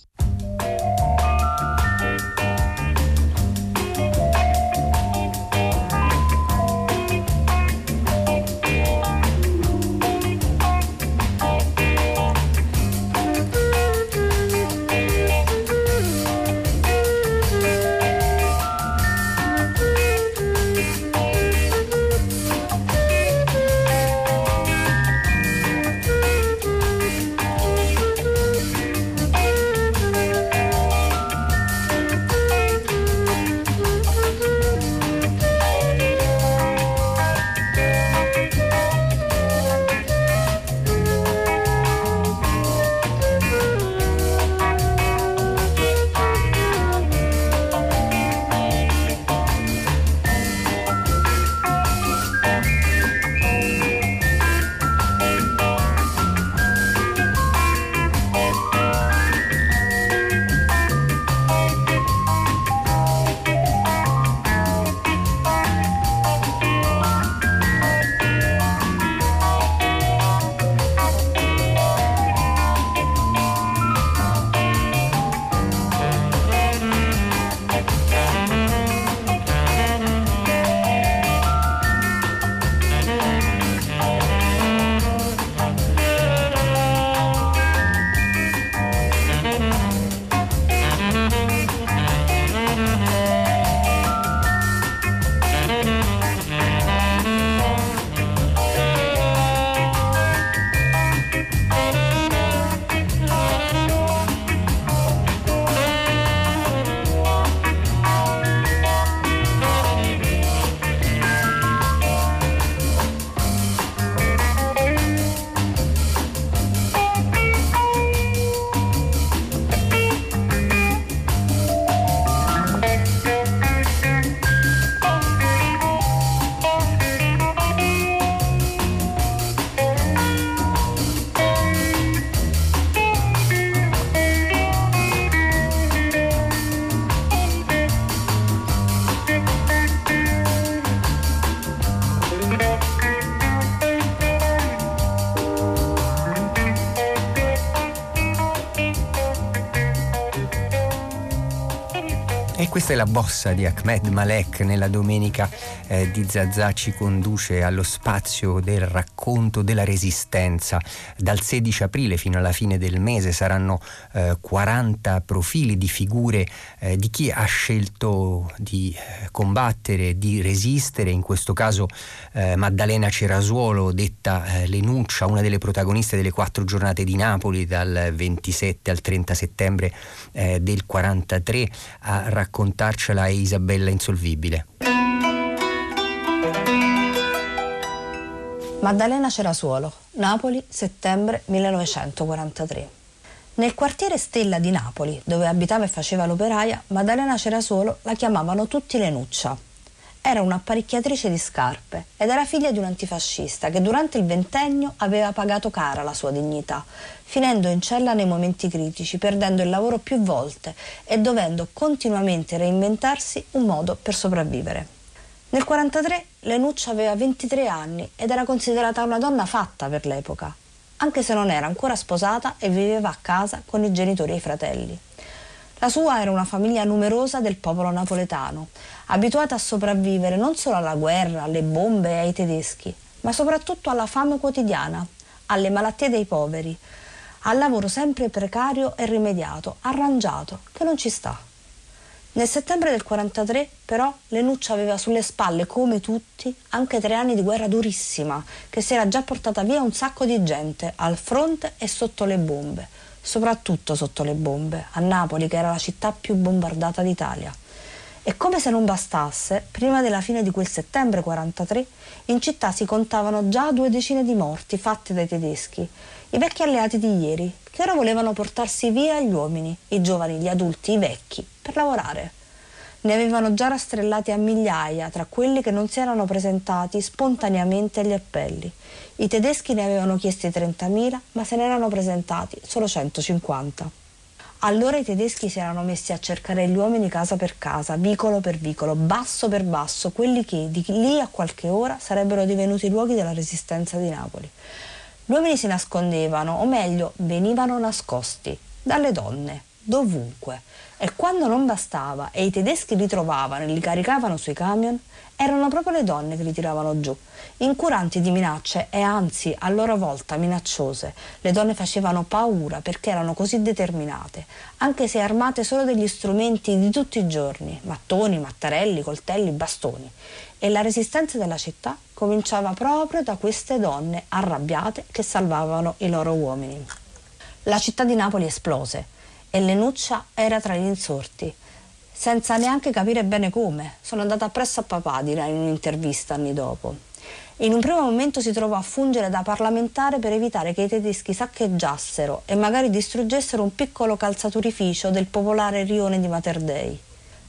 Questa è la bossa di Ahmed Malek nella domenica eh, di Zazà ci conduce allo spazio del racconto della resistenza. Dal 16 aprile fino alla fine del mese saranno eh, 40 profili di figure eh, di chi ha scelto di eh, combattere, di resistere, in questo caso eh, Maddalena Cerasuolo, detta eh, Lenuccia, una delle protagoniste delle quattro giornate di Napoli dal 27 al 30 settembre del 43 a raccontarcela è Isabella Insolvibile. Maddalena Cerasuolo, Napoli, settembre 1943. Nel quartiere Stella di Napoli, dove abitava e faceva l'operaia, Maddalena Cerasuolo la chiamavano tutti Lenuccia. Era un'apparecchiatrice di scarpe ed era figlia di un antifascista che durante il ventennio aveva pagato cara la sua dignità, finendo in cella nei momenti critici, perdendo il lavoro più volte e dovendo continuamente reinventarsi un modo per sopravvivere. Nel 1943 Lenuccia aveva 23 anni ed era considerata una donna fatta per l'epoca, anche se non era ancora sposata e viveva a casa con i genitori e i fratelli. La sua era una famiglia numerosa del popolo napoletano, abituata a sopravvivere non solo alla guerra, alle bombe e ai tedeschi, ma soprattutto alla fame quotidiana, alle malattie dei poveri, al lavoro sempre precario e rimediato, arrangiato, che non ci sta. Nel settembre del 43 però Lenuccia aveva sulle spalle, come tutti, anche tre anni di guerra durissima, che si era già portata via un sacco di gente al fronte e sotto le bombe soprattutto sotto le bombe, a Napoli che era la città più bombardata d'Italia. E come se non bastasse, prima della fine di quel settembre 43, in città si contavano già due decine di morti fatti dai tedeschi, i vecchi alleati di ieri, che ora volevano portarsi via gli uomini, i giovani, gli adulti, i vecchi, per lavorare. Ne avevano già rastrellati a migliaia tra quelli che non si erano presentati spontaneamente agli appelli. I tedeschi ne avevano chiesti 30.000, ma se ne erano presentati solo 150. Allora i tedeschi si erano messi a cercare gli uomini casa per casa, vicolo per vicolo, basso per basso, quelli che di lì a qualche ora sarebbero divenuti luoghi della resistenza di Napoli. Gli uomini si nascondevano, o meglio, venivano nascosti dalle donne, dovunque. E quando non bastava e i tedeschi li trovavano e li caricavano sui camion, erano proprio le donne che li tiravano giù, incuranti di minacce e anzi a loro volta minacciose. Le donne facevano paura perché erano così determinate, anche se armate solo degli strumenti di tutti i giorni, mattoni, mattarelli, coltelli, bastoni. E la resistenza della città cominciava proprio da queste donne arrabbiate che salvavano i loro uomini. La città di Napoli esplose e Lenuccia era tra gli insorti senza neanche capire bene come. Sono andata appresso a papà, dirà in un'intervista anni dopo. In un primo momento si trovò a fungere da parlamentare per evitare che i tedeschi saccheggiassero e magari distruggessero un piccolo calzaturificio del popolare rione di Materdei.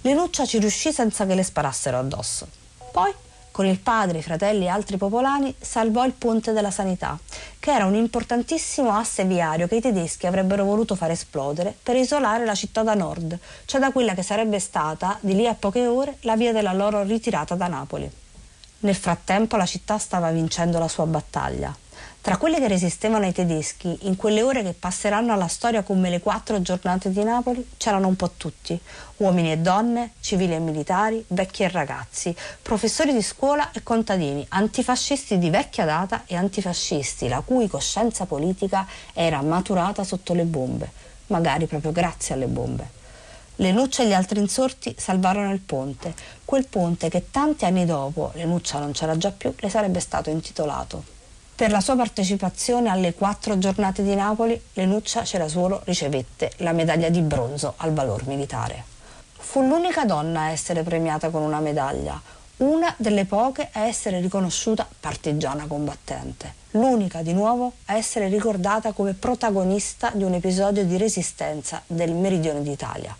Lenuccia ci riuscì senza che le sparassero addosso. Poi con il padre, i fratelli e altri popolani salvò il ponte della sanità, che era un importantissimo asse viario che i tedeschi avrebbero voluto far esplodere per isolare la città da nord, cioè da quella che sarebbe stata, di lì a poche ore, la via della loro ritirata da Napoli. Nel frattempo la città stava vincendo la sua battaglia. Tra quelli che resistevano ai tedeschi, in quelle ore che passeranno alla storia come le quattro giornate di Napoli, c'erano un po' tutti, uomini e donne, civili e militari, vecchi e ragazzi, professori di scuola e contadini, antifascisti di vecchia data e antifascisti la cui coscienza politica era maturata sotto le bombe, magari proprio grazie alle bombe. Lenuccia e gli altri insorti salvarono il ponte, quel ponte che tanti anni dopo, Lenuccia non c'era già più, le sarebbe stato intitolato. Per la sua partecipazione alle quattro giornate di Napoli, Lenuccia Cerasuolo ricevette la medaglia di bronzo al valor militare. Fu l'unica donna a essere premiata con una medaglia, una delle poche a essere riconosciuta partigiana combattente, l'unica di nuovo a essere ricordata come protagonista di un episodio di resistenza del meridione d'Italia.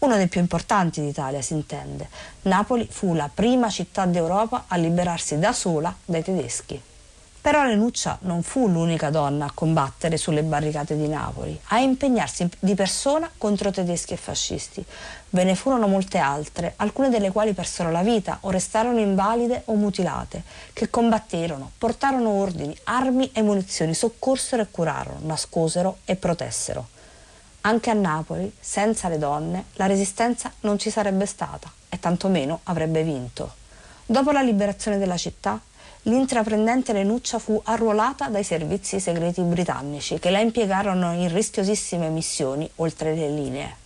Uno dei più importanti d'Italia, si intende. Napoli fu la prima città d'Europa a liberarsi da sola dai tedeschi. Però Lenuccia non fu l'unica donna a combattere sulle barricate di Napoli, a impegnarsi di persona contro tedeschi e fascisti. Ve ne furono molte altre, alcune delle quali persero la vita o restarono invalide o mutilate, che combatterono, portarono ordini, armi e munizioni, soccorsero e curarono, nascosero e protessero. Anche a Napoli, senza le donne, la resistenza non ci sarebbe stata e tantomeno avrebbe vinto. Dopo la liberazione della città, l'intraprendente Lenuccia fu arruolata dai servizi segreti britannici che la impiegarono in rischiosissime missioni oltre le linee.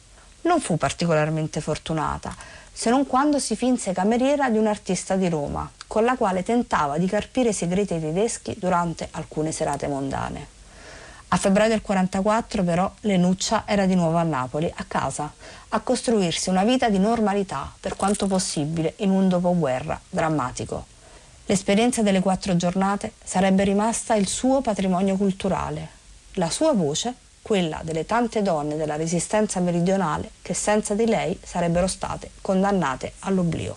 Non fu particolarmente fortunata, se non quando si finse cameriera di un artista di Roma, con la quale tentava di carpire i segreti tedeschi durante alcune serate mondane. A febbraio del 44 però Lenuccia era di nuovo a Napoli, a casa, a costruirsi una vita di normalità per quanto possibile in un dopoguerra drammatico. L'esperienza delle quattro giornate sarebbe rimasta il suo patrimonio culturale, la sua voce, quella delle tante donne della resistenza meridionale che senza di lei sarebbero state condannate all'oblio.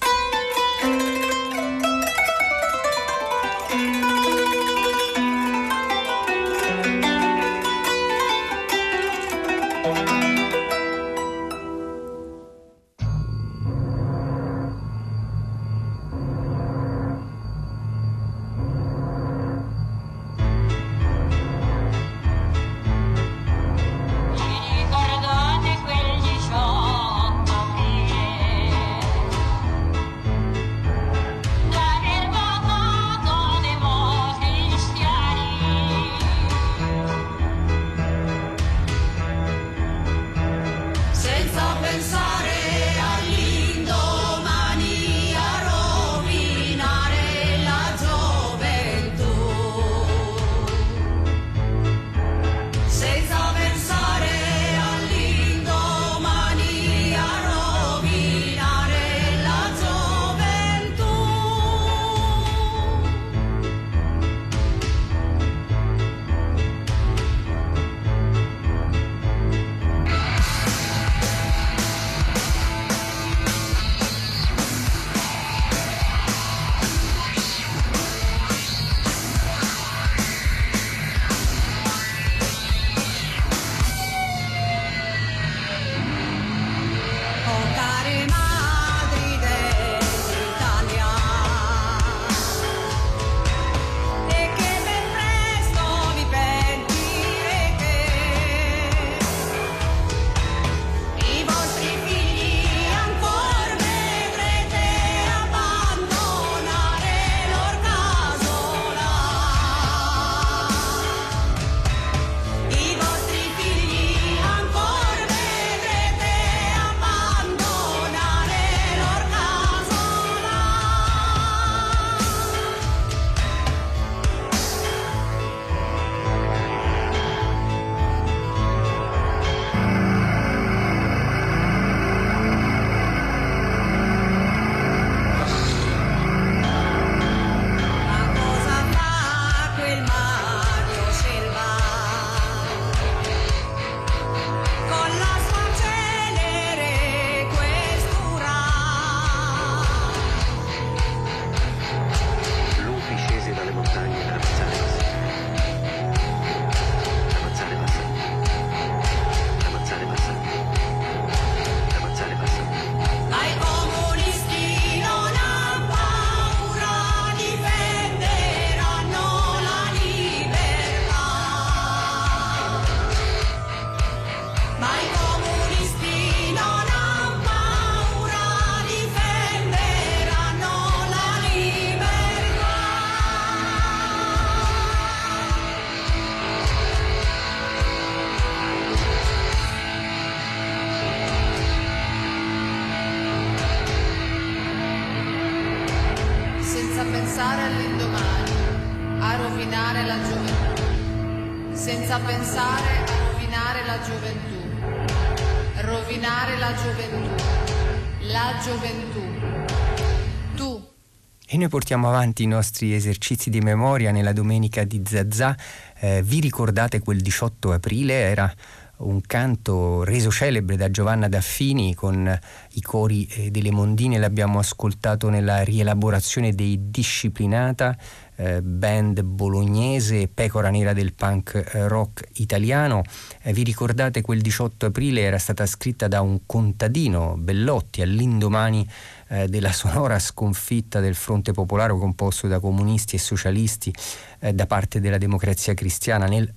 Portiamo avanti i nostri esercizi di memoria nella domenica di Zazà. Eh, vi ricordate quel 18 aprile? Era un canto reso celebre da Giovanna Daffini con i cori eh, delle Mondine, l'abbiamo ascoltato nella rielaborazione dei Disciplinata eh, band bolognese, pecora nera del punk eh, rock italiano. Eh, vi ricordate quel 18 aprile era stata scritta da un contadino, Bellotti, all'indomani eh, della sonora sconfitta del fronte popolare composto da comunisti e socialisti eh, da parte della democrazia cristiana nel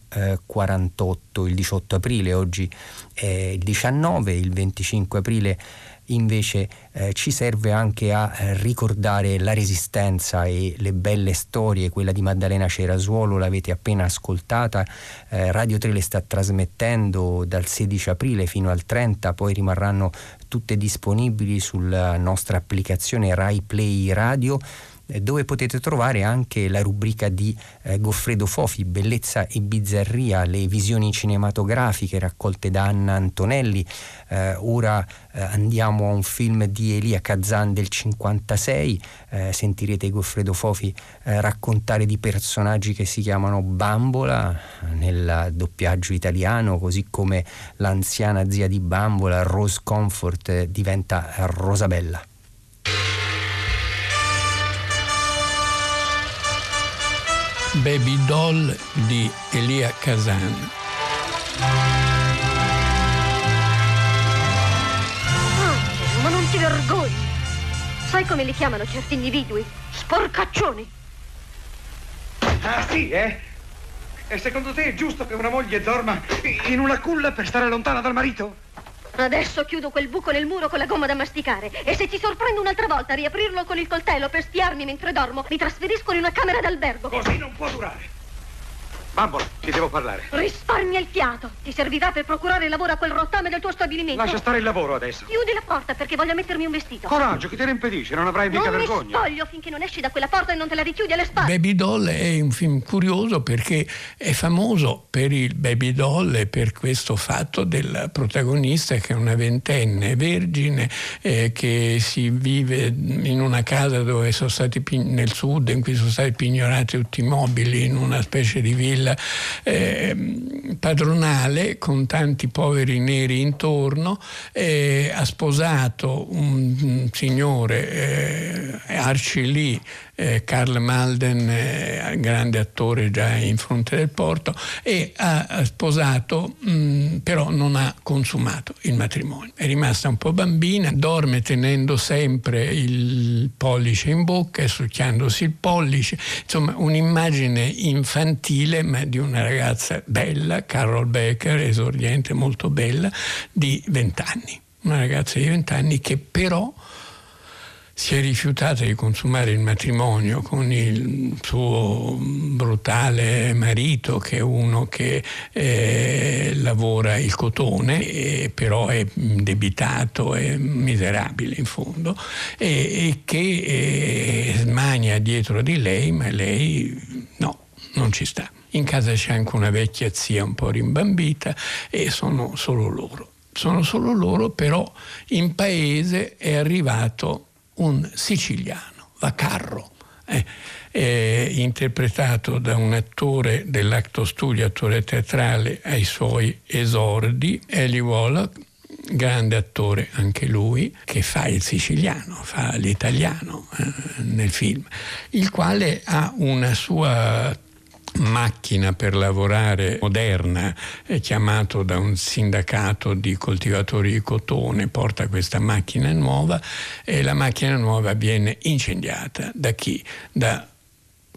48, il 18 aprile, oggi è il 19, il 25 aprile invece eh, ci serve anche a eh, ricordare la resistenza e le belle storie, quella di Maddalena Cerasuolo l'avete appena ascoltata, eh, Radio 3 le sta trasmettendo dal 16 aprile fino al 30, poi rimarranno tutte disponibili sulla nostra applicazione Rai Play Radio dove potete trovare anche la rubrica di eh, Goffredo Fofi, Bellezza e Bizzarria, le visioni cinematografiche raccolte da Anna Antonelli. Eh, ora eh, andiamo a un film di Elia Kazan del 56, eh, sentirete Goffredo Fofi eh, raccontare di personaggi che si chiamano Bambola nel doppiaggio italiano, così come l'anziana zia di Bambola, Rose Comfort, diventa Rosabella. Baby Doll di Elia Kazan. Oh, ma non ti vergogni! Sai come li chiamano certi individui? Sporcaccioni! Ah sì, eh? E secondo te è giusto che una moglie dorma in una culla per stare lontana dal marito? Adesso chiudo quel buco nel muro con la gomma da masticare e se ti sorprendo un'altra volta a riaprirlo con il coltello per spiarmi mentre dormo, mi trasferisco in una camera d'albergo. Così non può durare. Bambola, ti devo parlare. Risparmia il fiato. Ti servirà per procurare lavoro a quel rottame del tuo stabilimento. Lascia stare il lavoro adesso. Chiudi la porta perché voglio mettermi un vestito. Coraggio, chi te ne impedisce? Non avrai mica non vergogna. Non mi spoglio finché non esci da quella porta e non te la richiudi alle spalle. Baby Doll è un film curioso perché è famoso per il Baby Doll e per questo fatto del protagonista che è una ventenne vergine eh, che si vive in una casa dove sono stati nel sud in cui sono stati pignorati tutti i mobili in una specie di villa eh, padronale con tanti poveri neri intorno, eh, ha sposato un, un signore, eh, Archie Lee, eh, Carl Malden, eh, grande attore già in fronte del porto, e ha sposato, mh, mm, però non ha consumato il matrimonio. È rimasta un po' bambina, dorme tenendo sempre il pollice in bocca e succhiandosi il pollice, insomma un'immagine infantile ma di una ragazza bella, Carol Becker, esordiente molto bella, di 20 anni. Una ragazza di 20 anni che però si è rifiutata di consumare il matrimonio con il suo brutale marito che è uno che eh, lavora il cotone però è debitato è miserabile in fondo e, e che eh, smania dietro di lei ma lei no, non ci sta. In casa c'è anche una vecchia zia un po' rimbambita e sono solo loro. Sono solo loro, però in paese è arrivato un siciliano, Vacarro, eh, eh, interpretato da un attore dell'Acto Studio, attore teatrale ai suoi esordi, Eli Wallach, grande attore anche lui, che fa il siciliano, fa l'italiano eh, nel film, il quale ha una sua macchina per lavorare moderna, è chiamato da un sindacato di coltivatori di cotone, porta questa macchina nuova e la macchina nuova viene incendiata da chi? Da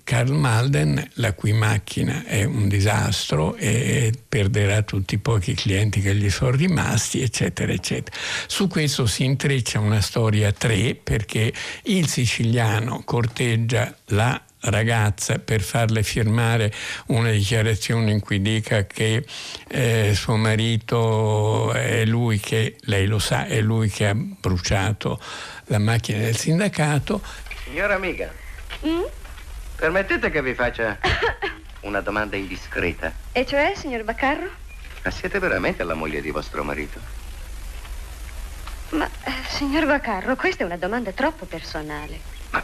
Karl Malden, la cui macchina è un disastro e perderà tutti i pochi clienti che gli sono rimasti, eccetera, eccetera. Su questo si intreccia una storia a tre perché il siciliano corteggia la ragazza per farle firmare una dichiarazione in cui dica che eh, suo marito è lui che, lei lo sa, è lui che ha bruciato la macchina del sindacato. Signora amica, mm? permettete che vi faccia (laughs) una domanda indiscreta? E cioè, signor Baccarro? Ma siete veramente la moglie di vostro marito? Ma, eh, signor Baccarro, questa è una domanda troppo personale. Ma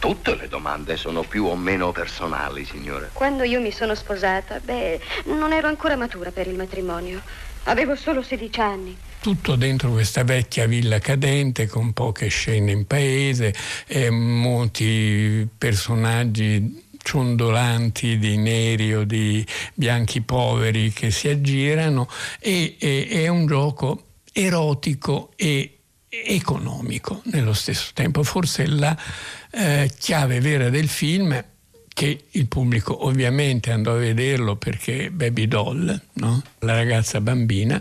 Tutte le domande sono più o meno personali, signore. Quando io mi sono sposata, beh, non ero ancora matura per il matrimonio. Avevo solo 16 anni. Tutto dentro questa vecchia villa cadente con poche scene in paese e molti personaggi ciondolanti di neri o di bianchi poveri che si aggirano e, e è un gioco erotico e economico nello stesso tempo. Forse la eh, chiave vera del film che il pubblico ovviamente andò a vederlo perché Baby Doll, no? la ragazza bambina,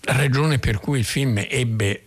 ragione per cui il film ebbe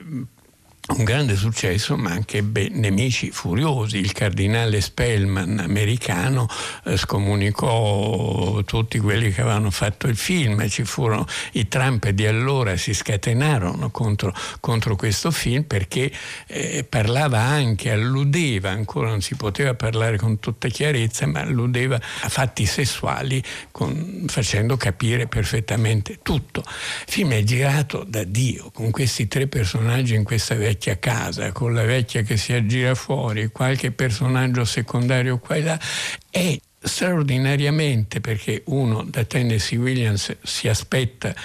un grande successo, ma anche ebbe nemici furiosi. Il cardinale Spellman americano eh, scomunicò tutti quelli che avevano fatto il film, ci furono i Trump di allora si scatenarono contro, contro questo film perché eh, parlava anche, alludeva, ancora non si poteva parlare con tutta chiarezza, ma alludeva a fatti sessuali con, facendo capire perfettamente tutto. Il film è girato da Dio, con questi tre personaggi in questa vecchia vecchia casa, con la vecchia che si aggira fuori, qualche personaggio secondario qua e là, è straordinariamente perché uno da Tennessee Williams si aspetta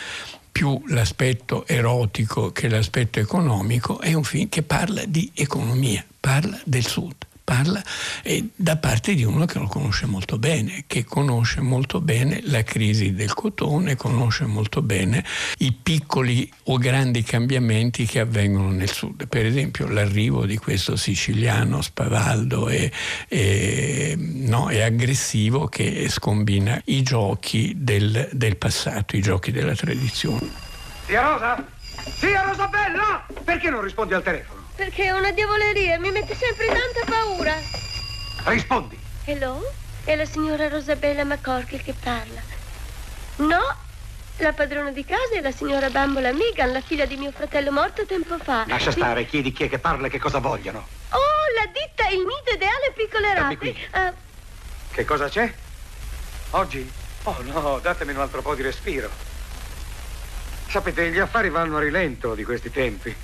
più l'aspetto erotico che l'aspetto economico, è un film che parla di economia, parla del Sud parla eh, da parte di uno che lo conosce molto bene, che conosce molto bene la crisi del cotone, conosce molto bene i piccoli o grandi cambiamenti che avvengono nel sud. Per esempio l'arrivo di questo siciliano spavaldo e, e, no, e aggressivo che scombina i giochi del, del passato, i giochi della tradizione. Zia Rosa? Zia Rosabella! Perché non rispondi al telefono? Perché è una diavoleria, mi mette sempre tanta paura. Rispondi. Hello? È la signora Rosabella McCorkle che parla. No, la padrona di casa è la signora Bambola Megan, la figlia di mio fratello morto tempo fa. Lascia stare, chiedi chi è che parla e che cosa vogliono. Oh, la ditta Il Nido Ideale Piccole Rape. Uh, che cosa c'è? Oggi? Oh no, datemi un altro po' di respiro. Sapete, gli affari vanno a rilento di questi tempi.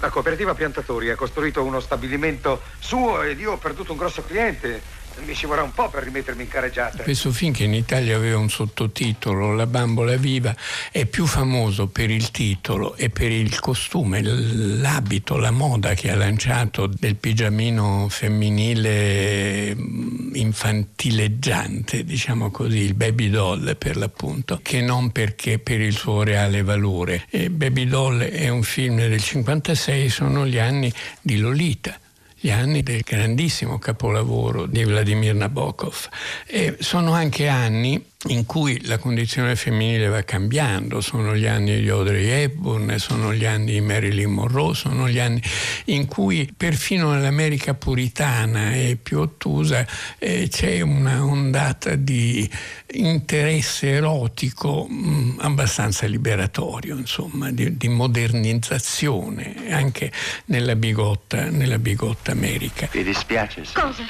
La cooperativa Piantatori ha costruito uno stabilimento suo ed io ho perduto un grosso cliente. Mi ci vorrà un po' per rimettermi in careggiata. Questo film che in Italia aveva un sottotitolo, La bambola viva, è più famoso per il titolo e per il costume, l'abito, la moda che ha lanciato del pigiamino femminile mm, infantileggiante, diciamo così, il baby doll per l'appunto, che non perché per il suo reale valore. E baby doll è un film del 56, sono gli anni di Lolita gli anni del grandissimo capolavoro di Vladimir Nabokov. E sono anche anni in cui la condizione femminile va cambiando, sono gli anni di Audrey Hepburn, sono gli anni di Marilyn Monroe, sono gli anni in cui perfino nell'America puritana e più ottusa eh, c'è una ondata di interesse erotico mh, mm, abbastanza liberatorio, insomma, di, di, modernizzazione anche nella bigotta, nella bigotta America. Mi dispiace se... Cosa?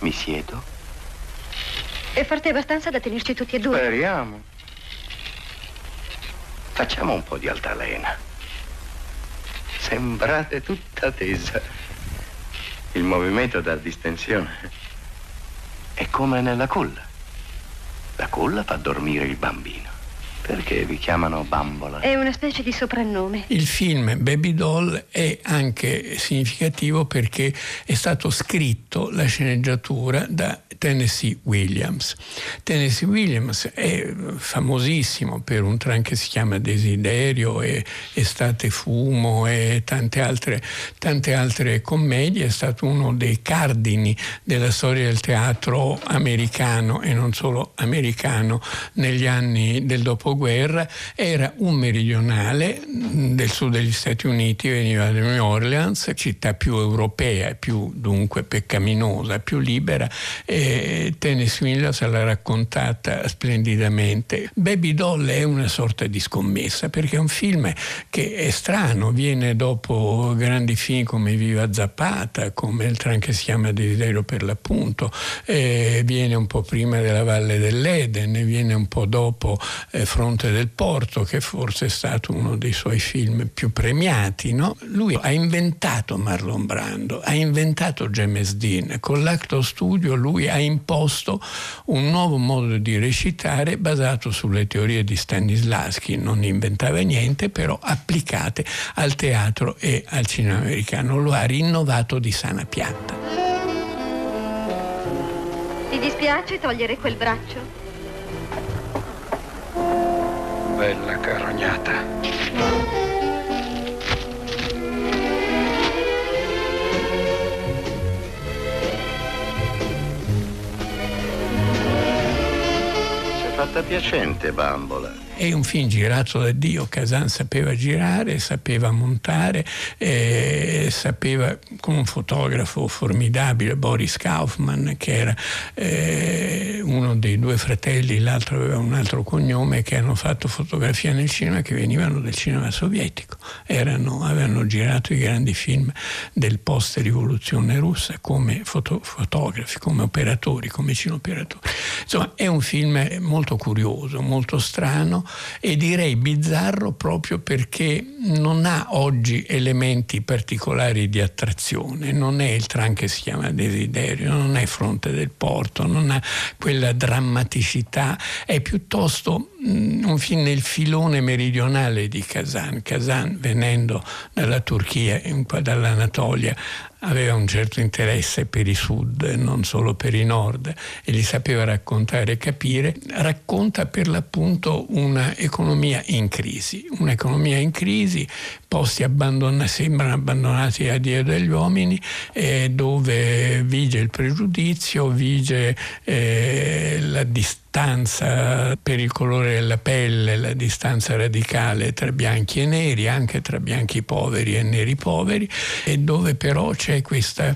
Mi siedo? È forte abbastanza da tenerci tutti e due. Speriamo. Facciamo un po' di altalena. Sembrate tutta tesa. Il movimento dà distensione. È come nella culla. La culla fa dormire il bambino. Perché vi chiamano bambola? È una specie di soprannome. Il film Baby Doll è anche significativo perché è stato scritto la sceneggiatura da Tennessee Williams. Tennessee Williams è famosissimo per un tran che si chiama Desiderio e Estate Fumo e tante altre, tante altre commedie, è stato uno dei cardini della storia del teatro americano e non solo americano negli anni del dopoguerra. Era un meridionale del sud degli Stati Uniti, veniva da New Orleans, città più europea, più dunque peccaminosa, più libera. E Tennessee Williams l'ha raccontata splendidamente. Baby Doll è una sorta di scommessa perché è un film che è strano, viene dopo grandi film come Viva Zappata, come il tran che si chiama Desiderio per l'appunto, eh, viene un po' prima della Valle dell'Eden, viene un po' dopo eh, Fronte del Porto, che forse è stato uno dei suoi film più premiati. No? Lui ha inventato Marlon Brando, ha inventato James Dean, con l'Acto Studio lui ha imposto un nuovo modo di recitare basato sulle teorie di Stanislavski, non inventava niente, però applicate al teatro e al cinema americano, lo ha rinnovato di sana pianta. Ti dispiace togliere quel braccio? Bella carognata. Fatta piacente, bambola. È un film girato da Dio, Kazan sapeva girare, sapeva montare, eh, sapeva con un fotografo formidabile, Boris Kaufman, che era eh, uno dei due fratelli, l'altro aveva un altro cognome, che hanno fatto fotografia nel cinema che venivano del cinema sovietico. Erano, avevano girato i grandi film del post-rivoluzione russa come foto, fotografi, come operatori, come cineoperatori. Insomma, è un film molto curioso, molto strano e direi bizzarro proprio perché non ha oggi elementi particolari di attrazione, non è il tram che si chiama Desiderio, non è Fronte del Porto, non ha quella drammaticità, è piuttosto un film nel filone meridionale di Kazan. Kazan venendo dalla Turchia, dall'Anatolia, aveva un certo interesse per i sud, non solo per i nord, e li sapeva raccontare e capire, racconta per l'appunto un'economia in crisi, un'economia in crisi, posti abbandonati, sembrano abbandonati a Dio degli uomini, eh, dove vige il pregiudizio, vige eh, la distanza per il colore della pelle, la distanza radicale tra bianchi e neri, anche tra bianchi poveri e neri poveri, e dove però c'è questa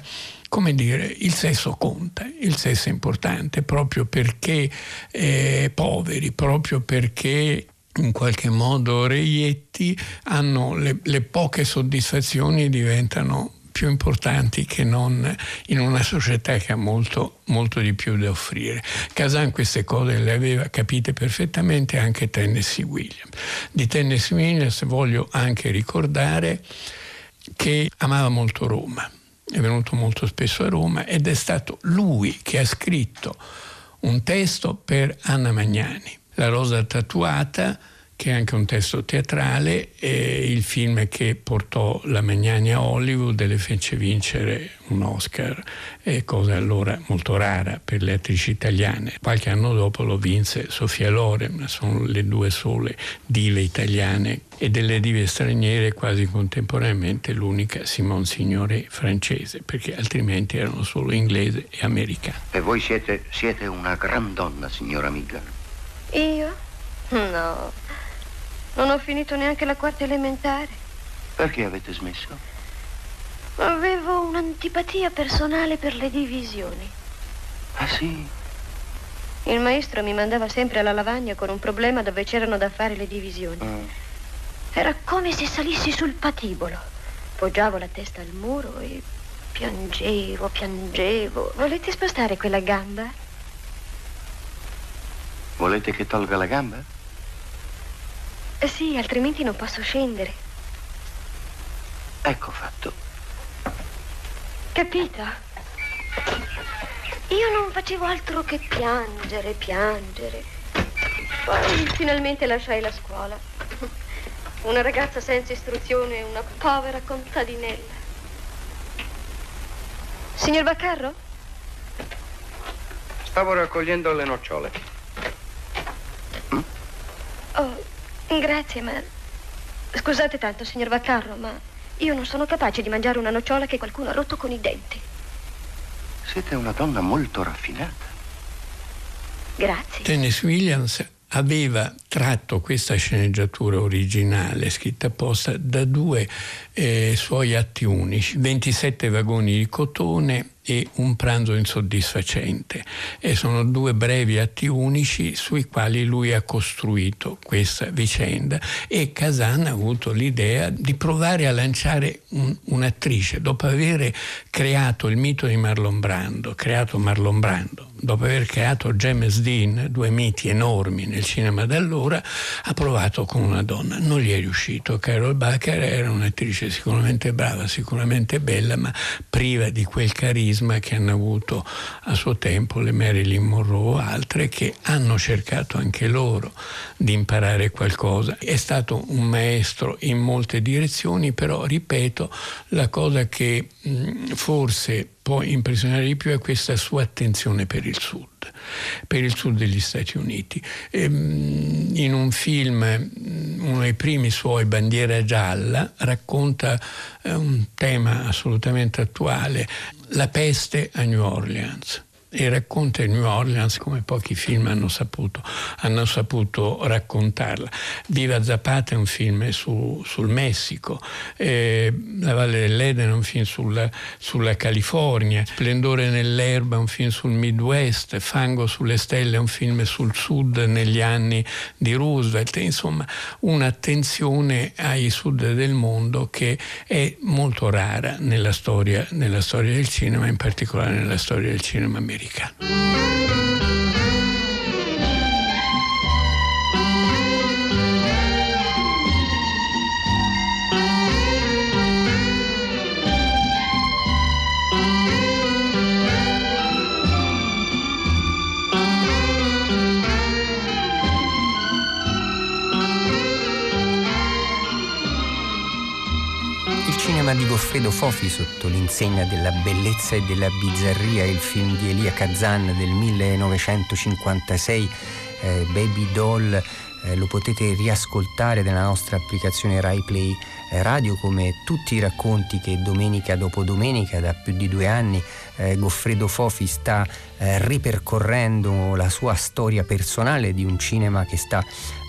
come dire, il sesso conta, il sesso è importante proprio perché eh, poveri, proprio perché in qualche modo reietti hanno le, le poche soddisfazioni diventano più importanti che non in una società che ha molto, molto di più da offrire. Kazan queste cose le aveva capite perfettamente anche Tennessee Williams. Di Tennessee Williams voglio anche ricordare che amava molto Roma, è venuto molto spesso a Roma ed è stato lui che ha scritto un testo per Anna Magnani, La rosa tatuata, che è anche un testo teatrale, e il film che portò la Magnani a Hollywood e le fece vincere un Oscar, cosa allora molto rara per le attrici italiane. Qualche anno dopo lo vinse Sofia Loren, sono le due sole dive italiane e delle dive straniere quasi contemporaneamente l'unica Simone Signore francese, perché altrimenti erano solo inglese e americane. E voi siete, siete una gran donna, signora Miga. Io? No. Non ho finito neanche la quarta elementare. Perché avete smesso? Avevo un'antipatia personale per le divisioni. Ah sì? Il maestro mi mandava sempre alla lavagna con un problema dove c'erano da fare le divisioni. Mm. Era come se salissi sul patibolo. Poggiavo la testa al muro e piangevo, piangevo. Volete spostare quella gamba? Volete che tolga la gamba? Eh sì, altrimenti non posso scendere. Ecco fatto. Capito? Io non facevo altro che piangere, piangere. Poi finalmente lasciai la scuola. Una ragazza senza istruzione, una povera contadinella. Signor Baccarro? Stavo raccogliendo le nocciole. Oh, Grazie, ma... Scusate tanto, signor Vaccarro, ma io non sono capace di mangiare una nocciola che qualcuno ha rotto con i denti. Siete una donna molto raffinata. Grazie. Dennis Williams aveva tratto questa sceneggiatura originale scritta apposta da due eh, suoi atti unici, 27 vagoni di cotone e un pranzo insoddisfacente. E sono due brevi atti unici sui quali lui ha costruito questa vicenda e Kazan ha avuto l'idea di provare a lanciare un, un'attrice dopo aver creato il mito di Marlon Brando, creato Marlon Brando, dopo aver creato James Dean, due miti enormi nel cinema d'allora, ha provato con una donna. Non gli è riuscito. Carol Bacher era un'attrice sicuramente brava, sicuramente bella, ma priva di quel carisma che hanno avuto a suo tempo le Marilyn Monroe o altre che hanno cercato anche loro di imparare qualcosa. È stato un maestro in molte direzioni, però ripeto, la cosa che mh, forse può impressionare di più è questa sua attenzione per il Sud, per il Sud degli Stati Uniti. Ehm, in un film, uno dei primi suoi, Bandiera gialla, racconta eh, un tema assolutamente attuale, la peste a New Orleans e racconta New Orleans come pochi film hanno saputo, hanno saputo raccontarla. Viva Zapata è un film su, sul Messico, eh, La Valle dell'Eden è un film sulla, sulla, California, Splendore nell'erba è un film sul Midwest, Fango sulle stelle è un film sul Sud negli anni di Roosevelt, insomma un'attenzione ai Sud del mondo che è molto rara nella storia, nella storia del cinema, in particolare nella storia del cinema americano. America. Cinema di Goffredo Fofi sotto l'insegna della bellezza e della bizzarria, il film di Elia Kazan del 1956, eh, Baby Doll, eh, lo potete riascoltare nella nostra applicazione RaiPlay eh, Radio come tutti i racconti che domenica dopo domenica da più di due anni eh, Goffredo Fofi sta eh, ripercorrendo la sua storia personale di un cinema che sta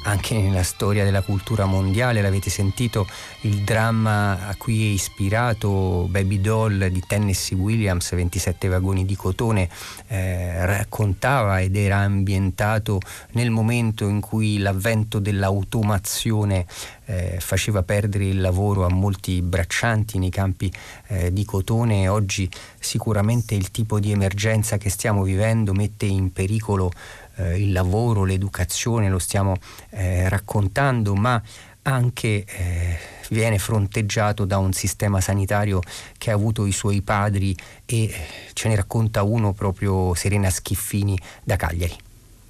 anche nella storia della cultura mondiale, l'avete sentito, il dramma a cui è ispirato Baby Doll di Tennessee Williams, 27 vagoni di cotone, eh, raccontava ed era ambientato nel momento in cui l'avvento dell'automazione eh, faceva perdere il lavoro a molti braccianti nei campi eh, di cotone. Oggi sicuramente il tipo di emergenza che stiamo vivendo mette in pericolo eh, il lavoro, l'educazione, lo stiamo eh, raccontando, ma anche eh, viene fronteggiato da un sistema sanitario che ha avuto i suoi padri e ce ne racconta uno proprio Serena Schiffini da Cagliari.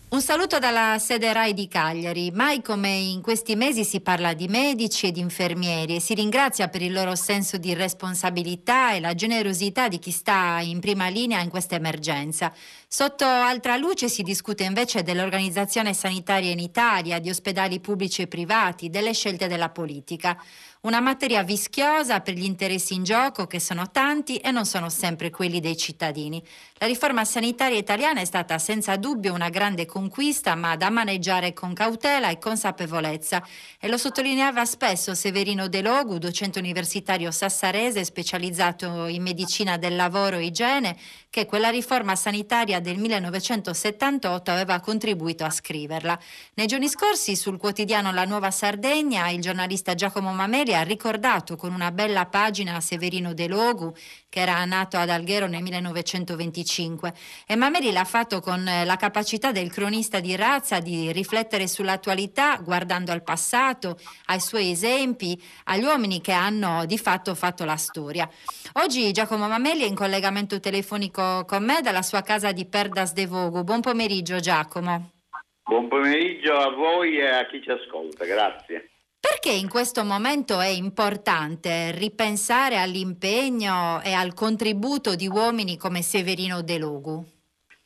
Un saluto dalla sede RAI di Cagliari. Mai come in questi mesi si parla di medici ed infermieri e si ringrazia per il loro senso di responsabilità e la generosità di chi sta in prima linea in questa emergenza. Sotto altra luce si discute invece dell'organizzazione sanitaria in Italia, di ospedali pubblici e privati, delle scelte della politica. Una materia vischiosa per gli interessi in gioco che sono tanti e non sono sempre quelli dei cittadini. La riforma sanitaria italiana è stata senza dubbio una grande conquista, ma da maneggiare con cautela e consapevolezza. E lo sottolineava spesso Severino De Logu, docente universitario sassarese specializzato in medicina del lavoro e igiene, che quella riforma sanitaria del 1978 aveva contribuito a scriverla. Nei giorni scorsi sul quotidiano La Nuova Sardegna il giornalista Giacomo Mameli ha ricordato con una bella pagina Severino De Logu che era nato ad Alghero nel 1925 e Mameli l'ha fatto con eh, la capacità del cronista di razza di riflettere sull'attualità guardando al passato, ai suoi esempi, agli uomini che hanno di fatto fatto la storia. Oggi Giacomo Mameli è in collegamento telefonico con me dalla sua casa di Perdas de Vogo. Buon pomeriggio Giacomo. Buon pomeriggio a voi e a chi ci ascolta, grazie. Perché in questo momento è importante ripensare all'impegno e al contributo di uomini come Severino De Logu?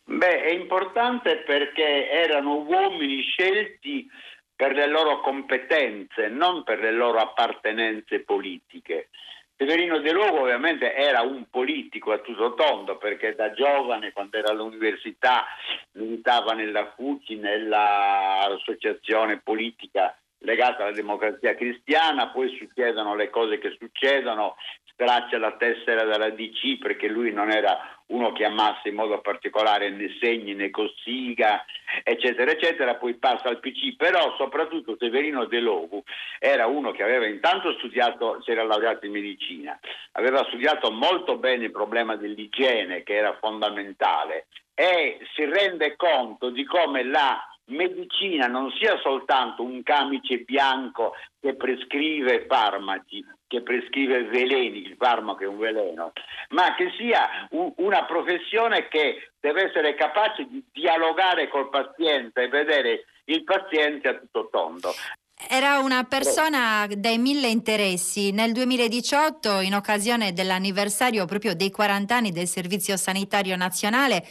Beh, è importante perché erano uomini scelti per le loro competenze, non per le loro appartenenze politiche. Severino De Logo ovviamente era un politico a tutto tondo perché da giovane, quando era all'università, militava nella FUCI, nell'associazione politica legata alla democrazia cristiana, poi succedono le cose che succedono, straccia la tessera dalla DC perché lui non era uno che amasse in modo particolare né segni né cossiga, eccetera, eccetera, poi passa al PC, però soprattutto Severino De Logu era uno che aveva intanto studiato, si era laureato in medicina, aveva studiato molto bene il problema dell'igiene che era fondamentale e si rende conto di come la medicina non sia soltanto un camice bianco che prescrive farmaci, che prescrive veleni, il farmaco è un veleno, ma che sia un, una professione che deve essere capace di dialogare col paziente e vedere il paziente a tutto tondo. Era una persona dai mille interessi. Nel 2018, in occasione dell'anniversario proprio dei 40 anni del Servizio Sanitario Nazionale,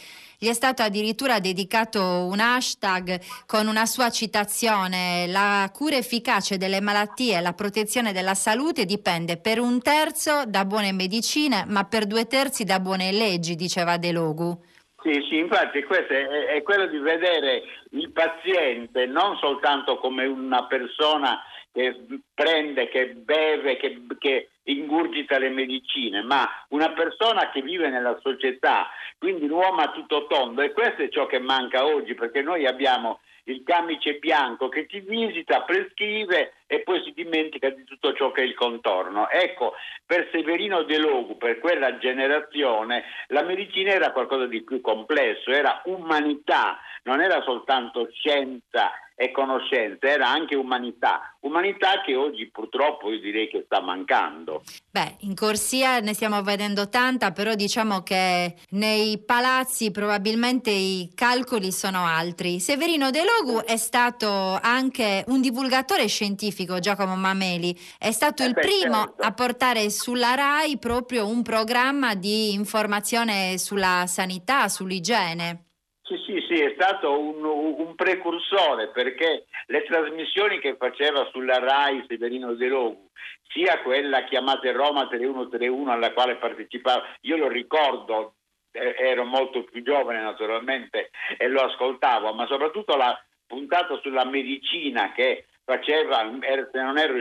gli è stato addirittura dedicato un hashtag con una sua citazione. La cura efficace delle malattie e la protezione della salute dipende per un terzo da buone medicine, ma per due terzi da buone leggi, diceva De Logu. Sì, sì, infatti questo è, è, quello di vedere il paziente non soltanto come una persona che prende, che beve, che, che ingurgita le medicine, ma una persona che vive nella società, quindi un uomo a tutto tondo e questo è ciò che manca oggi perché noi abbiamo il camice bianco che ti visita, prescrive e poi si dimentica di tutto ciò che è il contorno. Ecco, per Severino De Logu, per quella generazione, la medicina era qualcosa di più complesso, era umanità, non era soltanto scienza e conoscenza, era anche umanità, umanità che oggi purtroppo io direi che sta mancando. Beh, in corsia ne stiamo vedendo tanta, però diciamo che nei palazzi probabilmente i calcoli sono altri. Severino De Logu è stato anche un divulgatore scientifico, Giacomo Mameli, è stato eh il beh, primo certo. a portare sulla RAI proprio un programma di informazione sulla sanità, sull'igiene. Sì, sì, sì, è stato un, un, precursore perché le trasmissioni che faceva sulla RAI Severino De Logu, sia quella chiamata Roma 3131 alla quale partecipava, io lo ricordo, eh, ero molto più giovane naturalmente e lo ascoltavo, ma soprattutto la puntata sulla medicina che faceva, se non ero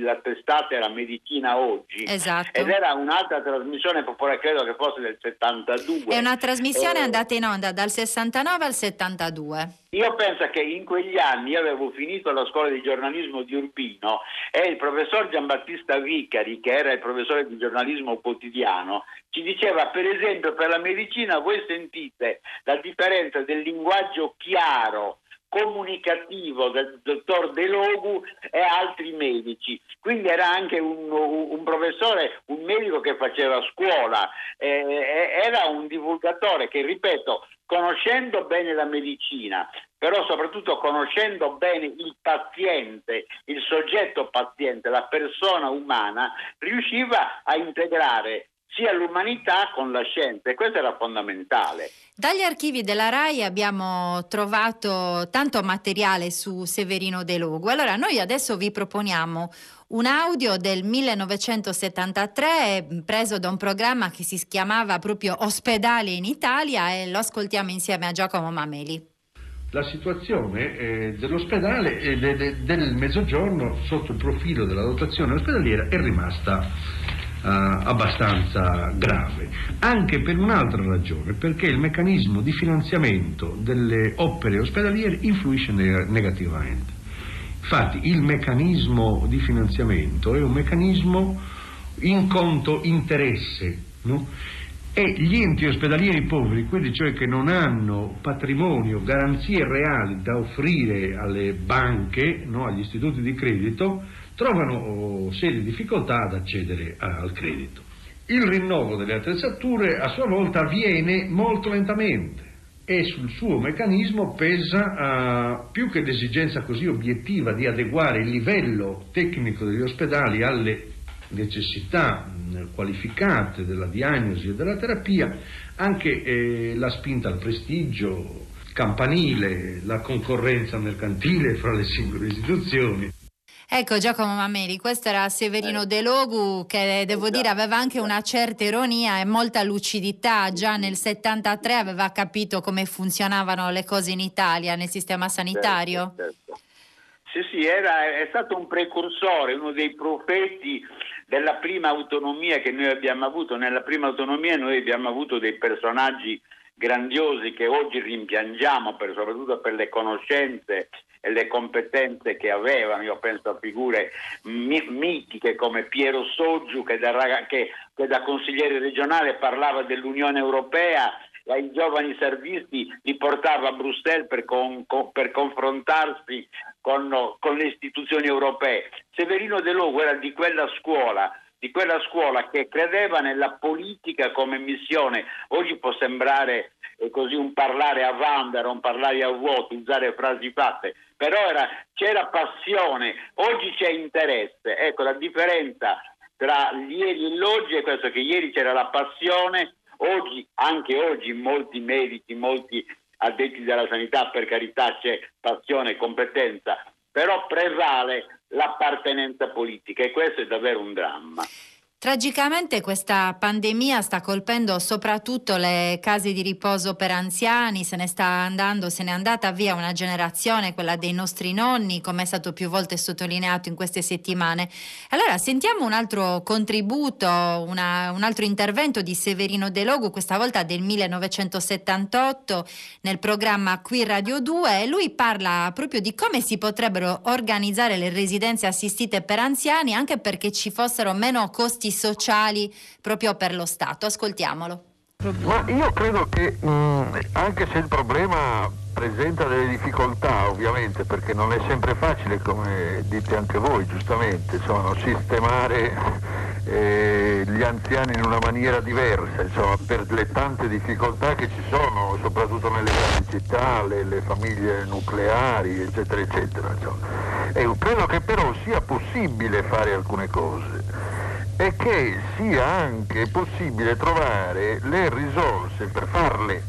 la testata era Medicina Oggi esatto. ed era un'altra trasmissione popolare, credo che fosse del 72. È una trasmissione eh, andata in onda dal 69 al 72. Io penso che in quegli anni io avevo finito la scuola di giornalismo di Urbino e il professor Giambattista Vicari, che era il professore di giornalismo quotidiano, ci diceva per esempio per la medicina voi sentite la differenza del linguaggio chiaro comunicativo del dottor De Logu e altri medici. Quindi era anche un, un professore, un medico che faceva scuola, eh, era un divulgatore che, ripeto, conoscendo bene la medicina, però soprattutto conoscendo bene il paziente, il soggetto paziente, la persona umana, riusciva a integrare sia l'umanità con la scienza e questo era fondamentale. Dagli archivi della RAI abbiamo trovato tanto materiale su Severino De Logu. Allora noi adesso vi proponiamo un audio del 1973 preso da un programma che si chiamava proprio Ospedali in Italia e lo ascoltiamo insieme a Giacomo Mameli. La situazione eh, dell'ospedale e de, de, del mezzogiorno sotto il profilo della dotazione ospedaliera è rimasta eh, abbastanza grave, anche per un'altra ragione, perché il meccanismo di finanziamento delle opere ospedaliere influisce negativamente. Infatti il meccanismo di finanziamento è un meccanismo in conto interesse, no? e gli enti ospedalieri poveri, quelli cioè che non hanno patrimonio, garanzie reali da offrire alle banche, no? agli istituti di credito, trovano oh, serie difficoltà ad accedere al credito. Il rinnovo delle attrezzature a sua volta avviene molto lentamente e sul suo meccanismo pesa uh, più che l'esigenza così obiettiva di adeguare il livello tecnico degli ospedali alle necessità qualificate della diagnosi e della terapia, anche eh, la spinta al prestigio campanile, la concorrenza mercantile fra le singole istituzioni. Ecco Giacomo Mameli, questo era Severino eh. De Logu che devo dire aveva anche una certa ironia e molta lucidità, già nel 73 aveva capito come funzionavano le cose in Italia nel sistema sanitario. Certo, certo. Sì, sì, era, è stato un precursore, uno dei profeti della prima autonomia che noi abbiamo avuto. Nella prima autonomia noi abbiamo avuto dei personaggi grandiosi che oggi rimpiangiamo per, soprattutto per le conoscenze le competenze che avevano, io penso a figure mitiche come Piero Soggiu che da, che, che da consigliere regionale parlava dell'Unione Europea ai giovani servisti li portava a Bruxelles per, con, con, per confrontarsi con, con, le istituzioni europee. Severino De Logo era di quella scuola di quella scuola che credeva nella politica come missione. Oggi può sembrare eh, così un parlare a Vandera, un parlare a vuoto, usare frasi fatte, però era, c'era passione, oggi c'è interesse. Ecco, la differenza tra ieri e l'oggi è questo che ieri c'era la passione, oggi, anche oggi, molti medici, molti addetti della sanità, per carità c'è passione e competenza, però prevale l'appartenenza politica e questo è davvero un dramma. Tragicamente questa pandemia sta colpendo soprattutto le case di riposo per anziani, se ne sta andando, se n'è andata via una generazione, quella dei nostri nonni, come è stato più volte sottolineato in queste settimane. Allora sentiamo un altro contributo, una, un altro intervento di Severino De Logo, questa volta del 1978 nel programma Qui Radio 2 e lui parla proprio di come si potrebbero organizzare le residenze assistite per anziani anche perché ci fossero meno costi sociali proprio per lo Stato. Ascoltiamolo. Ma io credo che mh, anche se il problema presenta delle difficoltà ovviamente perché non è sempre facile come dite anche voi giustamente insomma, sistemare eh, gli anziani in una maniera diversa insomma, per le tante difficoltà che ci sono soprattutto nelle grandi città le, le famiglie nucleari eccetera eccetera e credo che però sia possibile fare alcune cose e che sia anche possibile trovare le risorse per farle.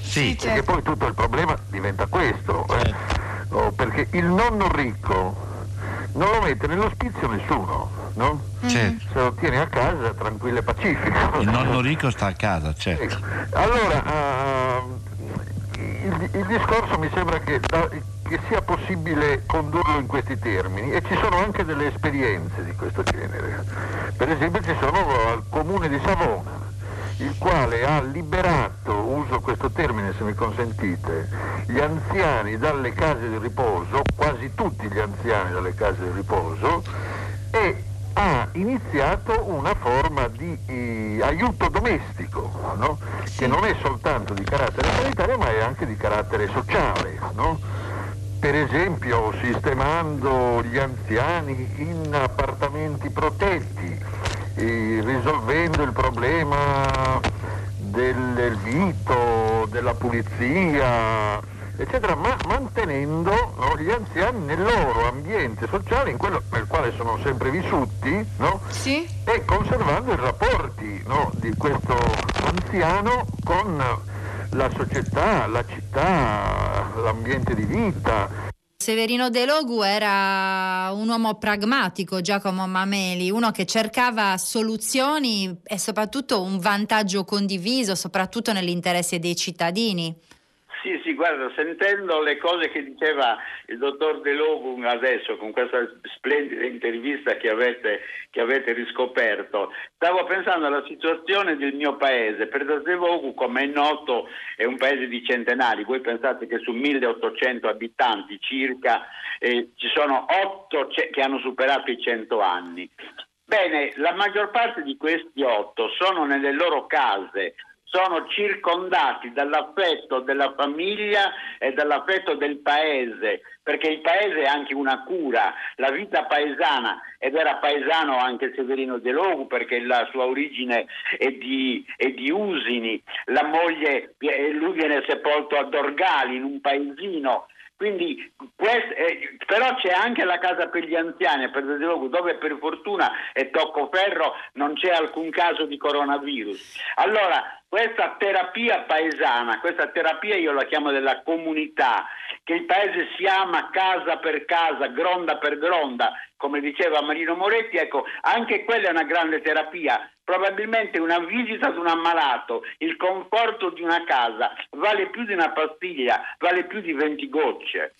Sì, perché certo. poi tutto il problema diventa questo, eh? certo. oh, perché il nonno ricco non lo mette nell'ospizio nessuno, no? Certo. Se lo tiene a casa tranquillo e pacifico. Il nonno (laughs) ricco sta a casa, certo. Ecco. Allora, uh, il, il, discorso mi sembra che da, che sia possibile condurlo in questi termini e ci sono anche delle esperienze di questo genere. Per esempio ci sono al comune di Savona, il quale ha liberato, uso questo termine se mi consentite, gli anziani dalle case di riposo, quasi tutti gli anziani dalle case di riposo, e ha iniziato una forma di eh, aiuto domestico, no? che non è soltanto di carattere sanitario ma è anche di carattere sociale. No? Per esempio sistemando gli anziani in appartamenti protetti, risolvendo il problema del vito, della pulizia, eccetera, ma mantenendo no, gli anziani nel loro ambiente sociale, in quello nel quale sono sempre vissuti, no? sì. e conservando i rapporti no, di questo anziano con la società, la città, l'ambiente di vita. Severino De Logu era un uomo pragmatico, Giacomo Mameli, uno che cercava soluzioni e soprattutto un vantaggio condiviso, soprattutto nell'interesse dei cittadini. Sì, sì, guarda, sentendo le cose che diceva il dottor De Logum adesso con questa splendida intervista che avete, che avete riscoperto, stavo pensando alla situazione del mio paese. Per Zazevogu, come è noto, è un paese di centenari. Voi pensate che su 1800 abitanti circa eh, ci sono 8 che hanno superato i 100 anni. Bene, la maggior parte di questi 8 sono nelle loro case sono circondati dall'affetto della famiglia e dall'affetto del paese, perché il paese è anche una cura, la vita paesana, ed era paesano anche Severino De Logu perché la sua origine è di, è di Usini, la moglie, lui viene sepolto a Dorgali in un paesino. Quindi, quest, eh, però c'è anche la casa per gli anziani, per dove per fortuna e tocco ferro non c'è alcun caso di coronavirus. Allora, questa terapia paesana, questa terapia io la chiamo della comunità, che il paese si ama casa per casa, gronda per gronda, come diceva Marino Moretti, ecco, anche quella è una grande terapia. Probabilmente una visita ad un ammalato, il conforto di una casa, vale più di una pastiglia, vale più di 20 gocce.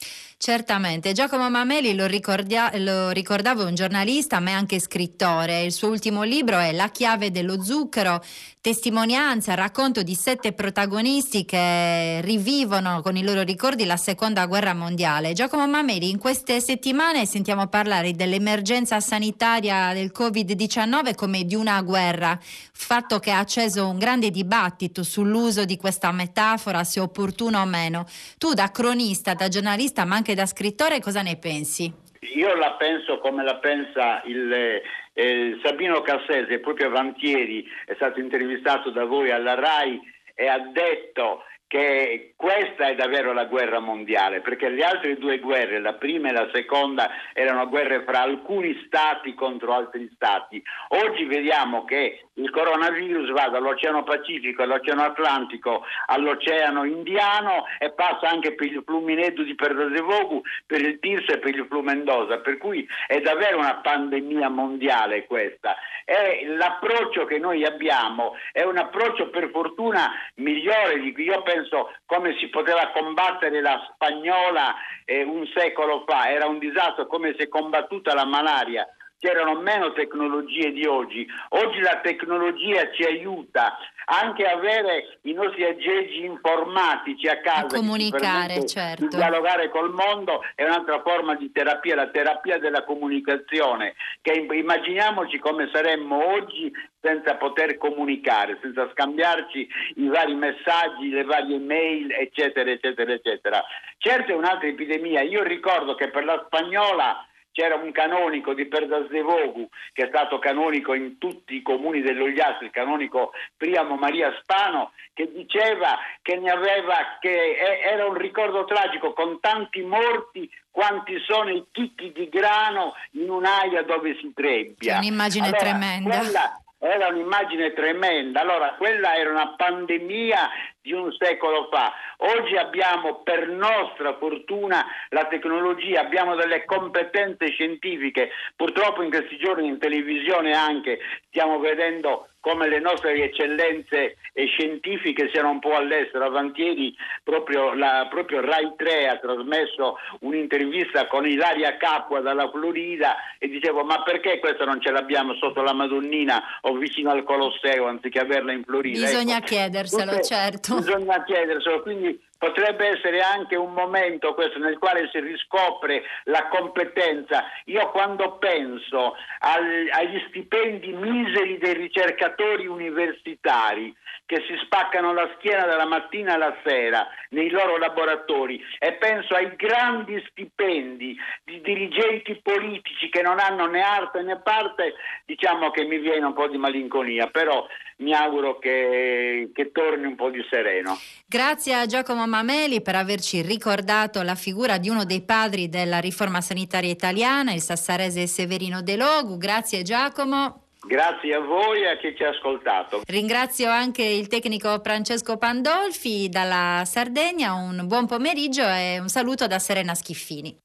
Certamente, Giacomo Mameli lo, ricordia- lo ricordavo, un giornalista ma è anche scrittore. Il suo ultimo libro è La chiave dello zucchero, testimonianza, racconto di sette protagonisti che rivivono con i loro ricordi la seconda guerra mondiale. Giacomo Mameli, in queste settimane sentiamo parlare dell'emergenza sanitaria del Covid-19 come di una guerra, fatto che ha acceso un grande dibattito sull'uso di questa metafora, se opportuno o meno. Tu da cronista, da giornalista ma anche da scrittore cosa ne pensi? Io la penso come la pensa il, eh, Sabino Cassese, proprio avantieri, è stato intervistato da voi alla RAI e ha detto che questa è davvero la guerra mondiale, perché le altre due guerre, la prima e la seconda, erano guerre fra alcuni stati contro altri stati. Oggi vediamo che il coronavirus va dall'Oceano Pacifico all'Oceano Atlantico all'Oceano Indiano e passa anche per il Fluminetto di Perdasevogu, per il Tirso e per il Flumendosa, per cui è davvero una pandemia mondiale questa. E l'approccio che noi abbiamo è un approccio per fortuna migliore di cui io penso penso come si poteva combattere la spagnola eh, un secolo fa, era un disastro come si è combattuta la malaria c'erano meno tecnologie di oggi. Oggi la tecnologia ci aiuta anche a avere i nostri aggeggi informatici a casa. A comunicare, certo. Di dialogare col mondo è un'altra forma di terapia, la terapia della comunicazione, che immaginiamoci come saremmo oggi senza poter comunicare, senza scambiarci i vari messaggi, le varie mail, eccetera, eccetera, eccetera. Certo è un'altra epidemia. Io ricordo che per la spagnola c'era un canonico di Perdasdevogu che è stato canonico in tutti i comuni dell'Ogliastro, il canonico Priamo Maria Spano, che diceva che, aveva, che era un ricordo tragico con tanti morti quanti sono i chicchi di grano in un'aia dove si trebbia. Un'immagine allora, tremenda. Quella, era un'immagine tremenda. Allora, quella era una pandemia di un secolo fa. Oggi abbiamo per nostra fortuna la tecnologia, abbiamo delle competenze scientifiche. Purtroppo in questi giorni in televisione anche stiamo vedendo come le nostre eccellenze scientifiche siano un po' all'estero. Avantieri proprio, la, proprio Rai 3 ha trasmesso un'intervista con Ilaria Capua dalla Florida e dicevo ma perché questo non ce l'abbiamo sotto la Madonnina o vicino al Colosseo anziché averla in Florida? Bisogna ecco, chiederselo, tutte, certo bisogna chiederselo, quindi potrebbe essere anche un momento questo nel quale si riscopre la competenza. Io quando penso al, agli stipendi miseri dei ricercatori universitari che si spaccano la schiena dalla mattina alla sera nei loro laboratori e penso ai grandi stipendi di dirigenti politici che non hanno né arte né parte, diciamo che mi viene un po' di malinconia, però mi auguro che, che, torni un po' più sereno. Grazie a Giacomo Mameli per averci ricordato la figura di uno dei padri della riforma sanitaria italiana, il sassarese Severino De Logu. Grazie Giacomo. Grazie a voi e a chi ci ha ascoltato. Ringrazio anche il tecnico Francesco Pandolfi dalla Sardegna, un buon pomeriggio e un saluto da Serena Schiffini.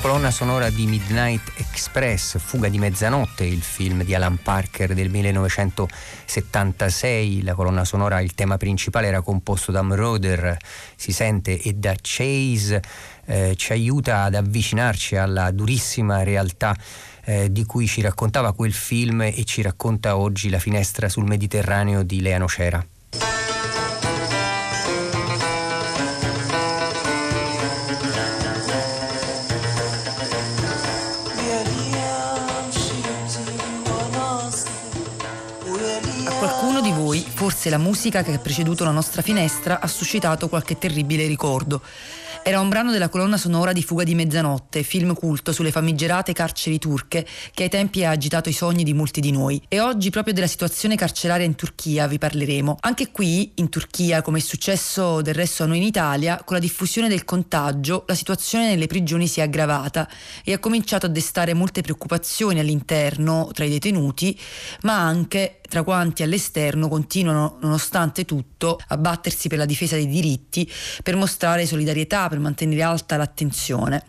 Colonna sonora di Midnight Express, Fuga di mezzanotte, il film di Alan Parker del 1976. La colonna sonora, il tema principale era composto da Mroder, si sente, e da Chase. Eh, ci aiuta ad avvicinarci alla durissima realtà eh, di cui ci raccontava quel film e ci racconta oggi la finestra sul Mediterraneo di Lea Nocera. Forse la musica che ha preceduto la nostra finestra ha suscitato qualche terribile ricordo. Era un brano della colonna sonora di Fuga di mezzanotte, film culto sulle famigerate carceri turche che ai tempi ha agitato i sogni di molti di noi. E oggi proprio della situazione carceraria in Turchia vi parleremo. Anche qui, in Turchia, come è successo del resto a noi in Italia, con la diffusione del contagio, la situazione nelle prigioni si è aggravata e ha cominciato a destare molte preoccupazioni all'interno tra i detenuti, ma anche tra quanti all'esterno continuano, nonostante tutto, a battersi per la difesa dei diritti, per mostrare solidarietà, per mantenere alta l'attenzione.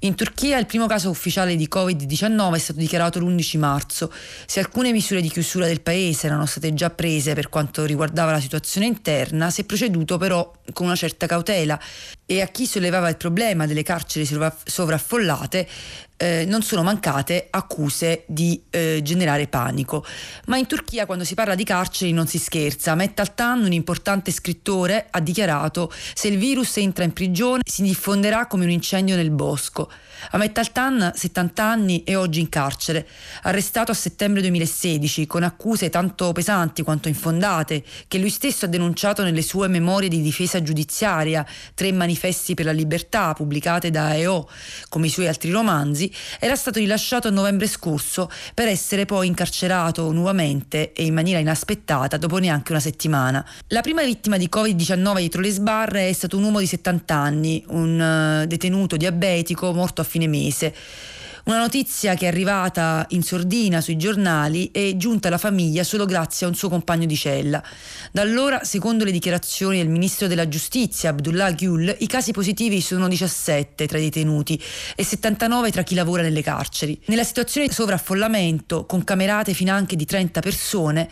In Turchia il primo caso ufficiale di Covid-19 è stato dichiarato l'11 marzo. Se alcune misure di chiusura del paese erano state già prese per quanto riguardava la situazione interna, si è proceduto però con una certa cautela e a chi sollevava il problema delle carceri sovraffollate eh, non sono mancate accuse di eh, generare panico. Ma in Turchia quando si parla di carceri non si scherza. Met Altan, un importante scrittore, ha dichiarato se il virus entra in prigione si diffonderà come un incendio nel bosco. Ahmet Altan, 70 anni, è oggi in carcere, arrestato a settembre 2016 con accuse tanto pesanti quanto infondate che lui stesso ha denunciato nelle sue memorie di difesa giudiziaria, tre manifesti per la libertà pubblicate da EO, come i suoi altri romanzi, era stato rilasciato a novembre scorso per essere poi incarcerato nuovamente e in maniera inaspettata dopo neanche una settimana. La prima vittima di Covid-19 dietro le sbarre è stato un uomo di 70 anni, un uh, detenuto diabetico morto a fine mese. Una notizia che è arrivata in sordina sui giornali è giunta alla famiglia solo grazie a un suo compagno di cella. Da allora, secondo le dichiarazioni del ministro della giustizia Abdullah Gül, i casi positivi sono 17 tra i detenuti e 79 tra chi lavora nelle carceri. Nella situazione di sovraffollamento, con camerate finanche di 30 persone,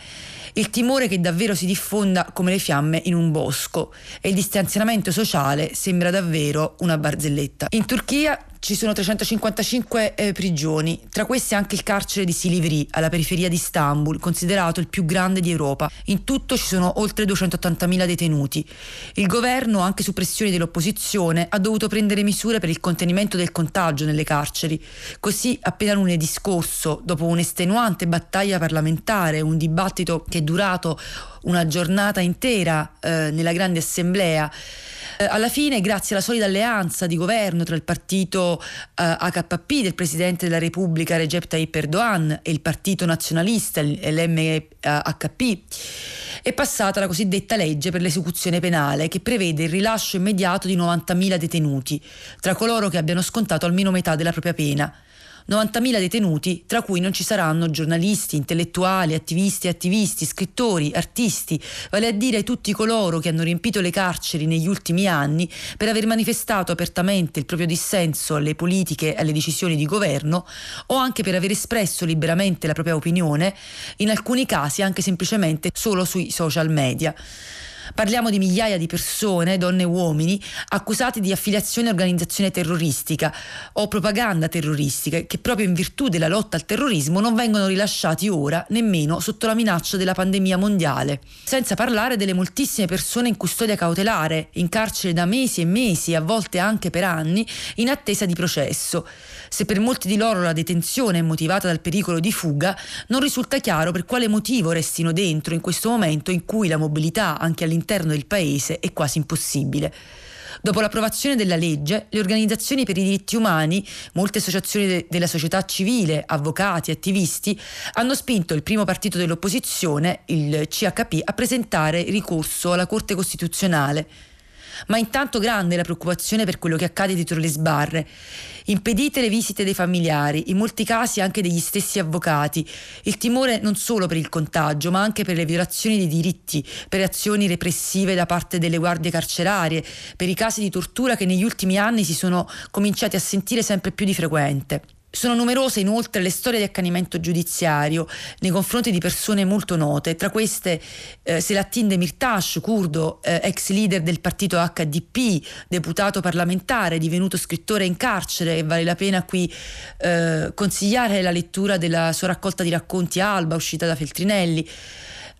il timore che davvero si diffonda come le fiamme in un bosco e il distanziamento sociale sembra davvero una barzelletta. In Turchia ci sono 355 eh, prigioni, tra queste anche il carcere di Silivri, alla periferia di Istanbul, considerato il più grande di Europa. In tutto ci sono oltre 280.000 detenuti. Il governo, anche su pressioni dell'opposizione, ha dovuto prendere misure per il contenimento del contagio nelle carceri. Così, appena lunedì scorso, dopo un'estenuante battaglia parlamentare, un dibattito che è durato una giornata intera eh, nella grande assemblea, eh, alla fine, grazie alla solida alleanza di governo tra il partito eh, AKP del Presidente della Repubblica Recep Tayyip Erdogan e il partito nazionalista, l'MHP, è passata la cosiddetta legge per l'esecuzione penale che prevede il rilascio immediato di 90.000 detenuti, tra coloro che abbiano scontato almeno metà della propria pena. 90.000 detenuti, tra cui non ci saranno giornalisti, intellettuali, attivisti, attivisti, scrittori, artisti, vale a dire tutti coloro che hanno riempito le carceri negli ultimi anni per aver manifestato apertamente il proprio dissenso alle politiche e alle decisioni di governo o anche per aver espresso liberamente la propria opinione, in alcuni casi anche semplicemente solo sui social media. Parliamo di migliaia di persone, donne e uomini, accusati di affiliazione a organizzazione terroristica o propaganda terroristica, che proprio in virtù della lotta al terrorismo non vengono rilasciati ora nemmeno sotto la minaccia della pandemia mondiale. Senza parlare delle moltissime persone in custodia cautelare, in carcere da mesi e mesi, a volte anche per anni, in attesa di processo. Se per molti di loro la detenzione è motivata dal pericolo di fuga, non risulta chiaro per quale motivo restino dentro in questo momento in cui la mobilità anche all'interno del paese è quasi impossibile. Dopo l'approvazione della legge, le organizzazioni per i diritti umani, molte associazioni de- della società civile, avvocati, attivisti, hanno spinto il primo partito dell'opposizione, il CHP, a presentare ricorso alla Corte Costituzionale Ma intanto grande la preoccupazione per quello che accade dietro le sbarre. Impedite le visite dei familiari, in molti casi anche degli stessi avvocati. Il timore non solo per il contagio, ma anche per le violazioni dei diritti, per azioni repressive da parte delle guardie carcerarie, per i casi di tortura che negli ultimi anni si sono cominciati a sentire sempre più di frequente. Sono numerose inoltre le storie di accanimento giudiziario nei confronti di persone molto note, tra queste eh, Selahattin Demirtas, curdo, eh, ex leader del partito HDP, deputato parlamentare, divenuto scrittore in carcere e vale la pena qui eh, consigliare la lettura della sua raccolta di racconti Alba uscita da Feltrinelli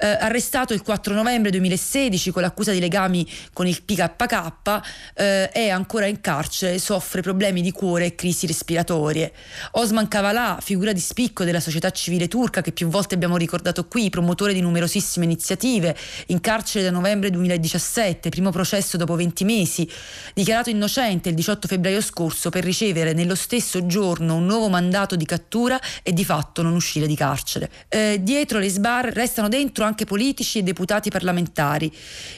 eh, arrestato il 4 novembre 2016 con l'accusa di legami con il PKK, eh, è ancora in carcere, soffre problemi di cuore e crisi respiratorie. Osman Kavala, figura di spicco della società civile turca che più volte abbiamo ricordato qui, promotore di numerosissime iniziative, in carcere da novembre 2017, primo processo dopo 20 mesi, dichiarato innocente il 18 febbraio scorso per ricevere nello stesso giorno un nuovo mandato di cattura e di fatto non uscire di carcere. Eh, dietro le sbarre restano dentro anche anche politici e deputati parlamentari,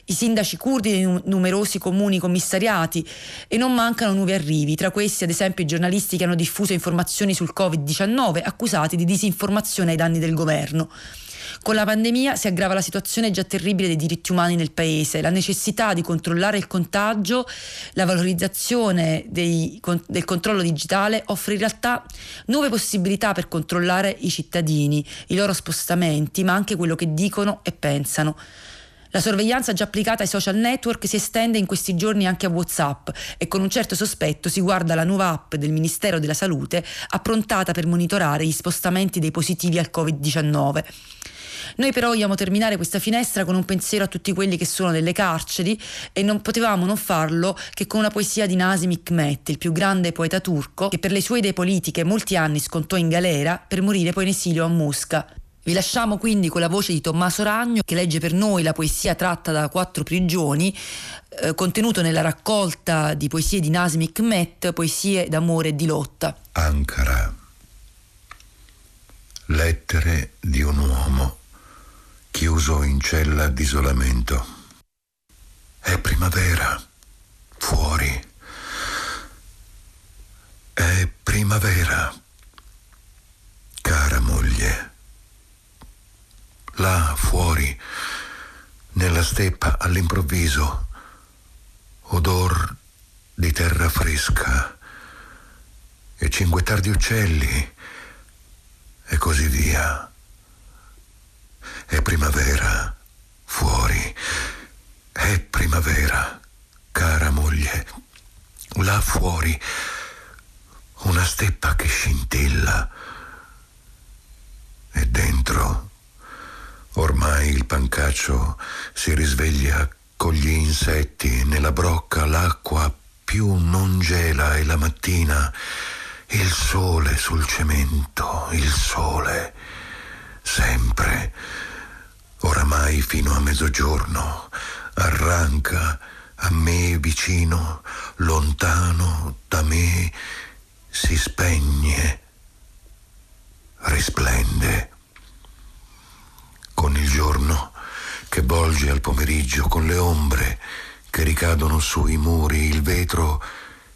i sindaci curdi dei numerosi comuni commissariati e non mancano nuovi arrivi, tra questi ad esempio i giornalisti che hanno diffuso informazioni sul Covid-19 accusati di disinformazione ai danni del governo. Con la pandemia si aggrava la situazione già terribile dei diritti umani nel paese, la necessità di controllare il contagio, la valorizzazione dei, del controllo digitale offre in realtà nuove possibilità per controllare i cittadini, i loro spostamenti, ma anche quello che dicono e pensano. La sorveglianza già applicata ai social network si estende in questi giorni anche a WhatsApp e con un certo sospetto si guarda la nuova app del Ministero della Salute approntata per monitorare gli spostamenti dei positivi al Covid-19. Noi però vogliamo terminare questa finestra con un pensiero a tutti quelli che sono nelle carceri e non potevamo non farlo che con una poesia di Nazim Hikmet, il più grande poeta turco, che per le sue idee politiche molti anni scontò in galera per morire poi in esilio a Mosca. Vi lasciamo quindi con la voce di Tommaso Ragno che legge per noi la poesia tratta da quattro prigioni, eh, contenuto nella raccolta di poesie di Nazim Hikmet, Poesie d'amore e di lotta. Ankara. Lettere di un uomo chiuso in cella d'isolamento. È primavera, fuori. È primavera, cara moglie. Là fuori, nella steppa, all'improvviso, odor di terra fresca e cinguettar di uccelli e così via. È primavera, fuori. È primavera, cara moglie. Là fuori, una steppa che scintilla. E dentro, ormai il pancaccio si risveglia con gli insetti nella brocca, l'acqua più non gela e la mattina il sole sul cemento, il sole, sempre oramai fino a mezzogiorno, arranca a me vicino, lontano da me, si spegne, risplende. Con il giorno che volge al pomeriggio, con le ombre che ricadono sui muri, il vetro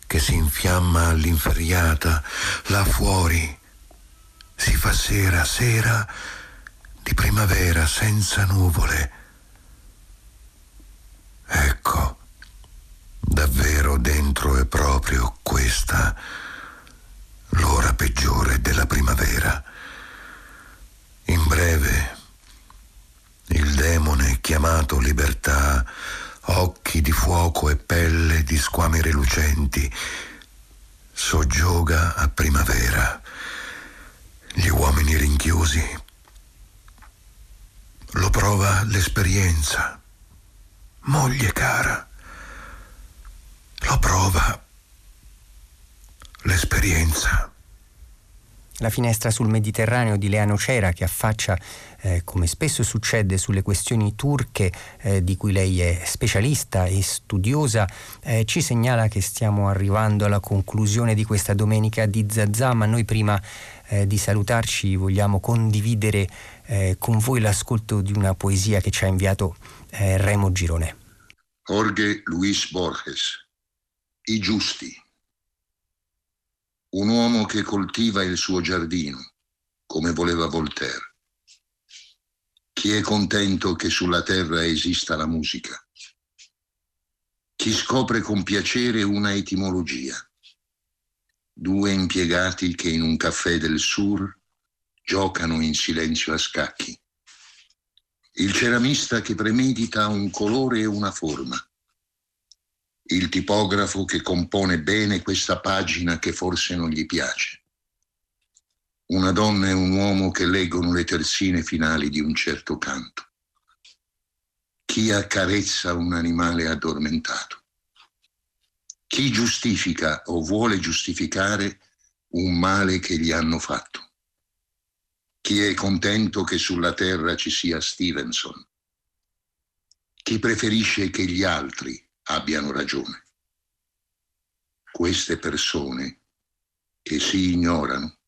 che si infiamma all'inferriata, là fuori si fa sera, sera, di primavera senza nuvole. Ecco, davvero dentro è proprio questa l'ora peggiore della primavera. In breve, il demone chiamato libertà, occhi di fuoco e pelle di squame lucenti, soggioga a primavera. Gli uomini rinchiusi lo prova l'esperienza. Moglie cara, lo prova l'esperienza. La finestra sul Mediterraneo di Leano Cera che affaccia, eh, come spesso succede, sulle questioni turche eh, di cui lei è specialista e studiosa, eh, ci segnala che stiamo arrivando alla conclusione di questa domenica di Zazà, ma noi prima eh, di salutarci vogliamo condividere eh, con voi l'ascolto di una poesia che ci ha inviato eh, Remo Girone. Jorge Luis Borges, I giusti. Un uomo che coltiva il suo giardino, come voleva Voltaire. Chi è contento che sulla terra esista la musica? Chi scopre con piacere una etimologia? Due impiegati che in un caffè del Sur giocano in silenzio a scacchi. Il ceramista che premedita un colore e una forma. Il tipografo che compone bene questa pagina che forse non gli piace. Una donna e un uomo che leggono le terzine finali di un certo canto. Chi accarezza un animale addormentato? Chi giustifica o vuole giustificare un male che gli hanno fatto? Chi è contento che sulla terra ci sia Stevenson? Chi preferisce che gli altri abbiano ragione? Queste persone che si ignorano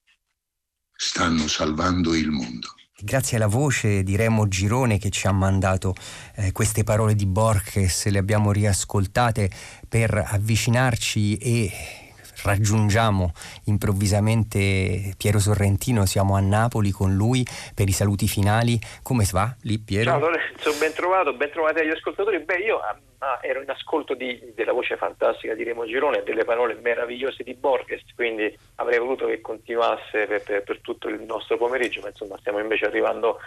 stanno salvando il mondo. Grazie alla voce di Remo Girone che ci ha mandato eh, queste parole di Borges, le abbiamo riascoltate per avvicinarci e raggiungiamo improvvisamente Piero Sorrentino, siamo a Napoli con lui per i saluti finali. Come va lì Piero? Ciao Lorenzo, ben trovato, ben trovati agli ascoltatori. Beh, io ah, ero in ascolto di, della voce fantastica di Remo Girone e delle parole meravigliose di Borges, quindi avrei voluto che continuasse per, per, per tutto il nostro pomeriggio, ma insomma stiamo invece arrivando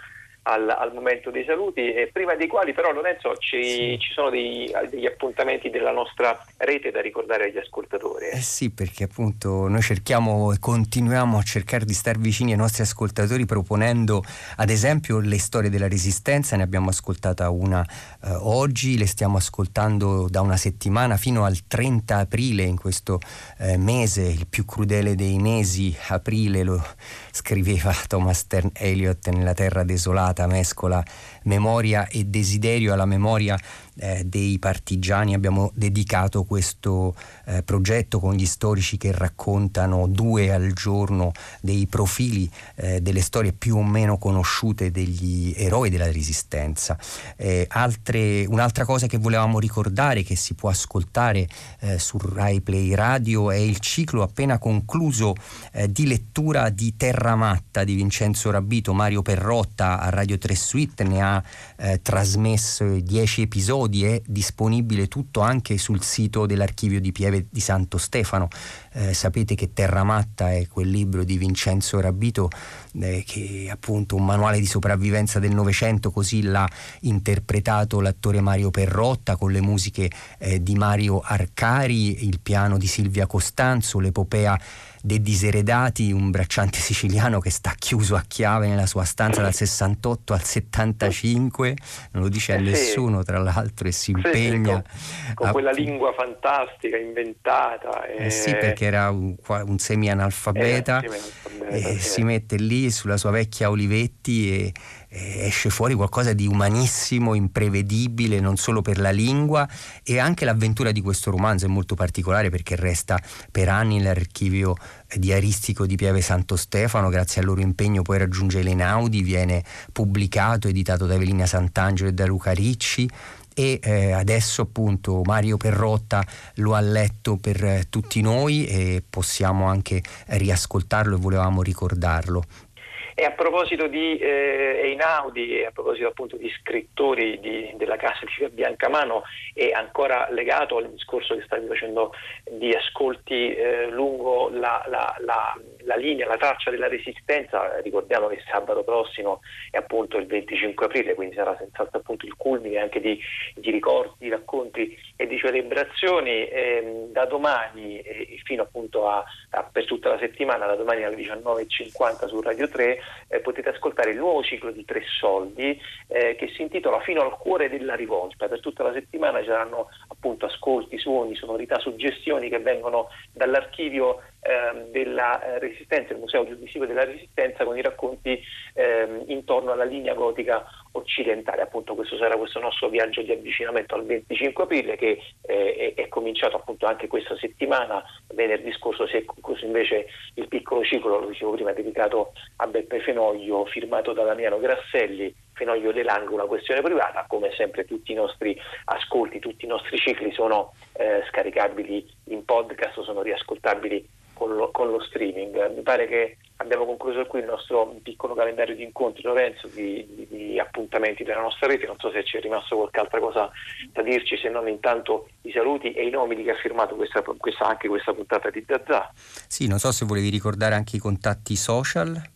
al, al, momento dei saluti, e prima dei quali però Lorenzo ci, ci sono dei, degli appuntamenti della nostra rete da ricordare agli ascoltatori. Eh sì, perché appunto noi cerchiamo e continuiamo a cercare di stare vicini ai nostri ascoltatori proponendo ad esempio le storie della resistenza, ne abbiamo ascoltata una eh, oggi, le stiamo ascoltando da una settimana fino al 30 aprile in questo eh, mese, il più crudele dei mesi, aprile lo scriveva Thomas Stern Eliot nella Terra Desolata, mescola memoria e desiderio alla memoria eh, dei partigiani abbiamo dedicato questo eh, progetto con gli storici che raccontano due al giorno dei profili eh, delle storie più o meno conosciute degli eroi della resistenza. Eh, altre, un'altra cosa che volevamo ricordare che si può ascoltare eh, su Rai Play Radio è il ciclo appena concluso eh, di lettura di Terra Matta di Vincenzo Rabito, Mario Perrotta a Radio 3 Suite ne ha trasmesso 10 episodi episodi è disponibile tutto anche sul sito dell'archivio di Pieve di Santo Stefano. Eh, sapete che Terramatta è quel libro di Vincenzo Rabito eh, che è appunto un manuale di sopravvivenza del Novecento, così l'ha interpretato l'attore Mario Perrotta con le musiche eh, di Mario Arcari, il piano di Silvia Costanzo, l'epopea dei diseredati, un bracciante siciliano che sta chiuso a chiave nella sua stanza dal 68 al 75, non lo dice a eh nessuno tra l'altro e si impegna. Sì, con, con a... quella lingua fantastica inventata. E... Eh sì, perché era un, un semi-analfabeta, eh, semi-analfabeta e si mette lì sulla sua vecchia Olivetti e esce fuori qualcosa di umanissimo, imprevedibile, non solo per la lingua e anche l'avventura di questo romanzo è molto particolare perché resta per anni nell'archivio diaristico di Pieve Santo Stefano, grazie al loro impegno poi raggiunge l'Enaudi, viene pubblicato, editato da Evelina Sant'Angelo e da Luca Ricci e eh, adesso appunto Mario Perrotta lo ha letto per eh, tutti noi e possiamo anche riascoltarlo e volevamo ricordarlo. E a proposito di eh, Einaudi a proposito appunto di scrittori di, della casa di Biancamano è ancora legato al discorso che stavi facendo di ascolti eh, lungo la, la, la la linea, la traccia della resistenza, ricordiamo che sabato prossimo è appunto il 25 aprile, quindi sarà senz'altro appunto il culmine anche di, di ricordi, di racconti e di celebrazioni. Eh, da domani eh, fino appunto a, a, per tutta la settimana, da domani alle 19.50 su Radio 3, eh, potete ascoltare il nuovo ciclo di Tre Soldi eh, che si intitola Fino al cuore della rivolta. Per tutta la settimana ci saranno appunto ascolti, suoni, sonorità, suggestioni che vengono dall'archivio ehm, della eh, Resistenza, il Museo Giudisivo della Resistenza, con i racconti ehm, intorno alla linea gotica occidentale. Appunto questo sarà questo nostro viaggio di avvicinamento al 25 aprile che eh, è, è, cominciato appunto anche questa settimana venerdì scorso si è concluso invece il piccolo ciclo, lo dicevo prima, dedicato a Beppe Fenoglio, firmato da Damiano Grasselli, Fenoglio De Lang, una questione privata, come sempre tutti i nostri ascolti, tutti i nostri cicli sono eh, scaricabili in podcast, sono riascoltabili con lo, con lo, streaming. Mi pare che abbiamo concluso qui il nostro piccolo calendario di incontri, Lorenzo, di, di, di, appuntamenti della nostra rete. Non so se c'è rimasto qualche altra cosa da dirci, se non intanto i saluti e i nomi di chi ha firmato questa, questa, anche questa puntata di Zazà. Sì, non so se volevi ricordare anche i contatti social.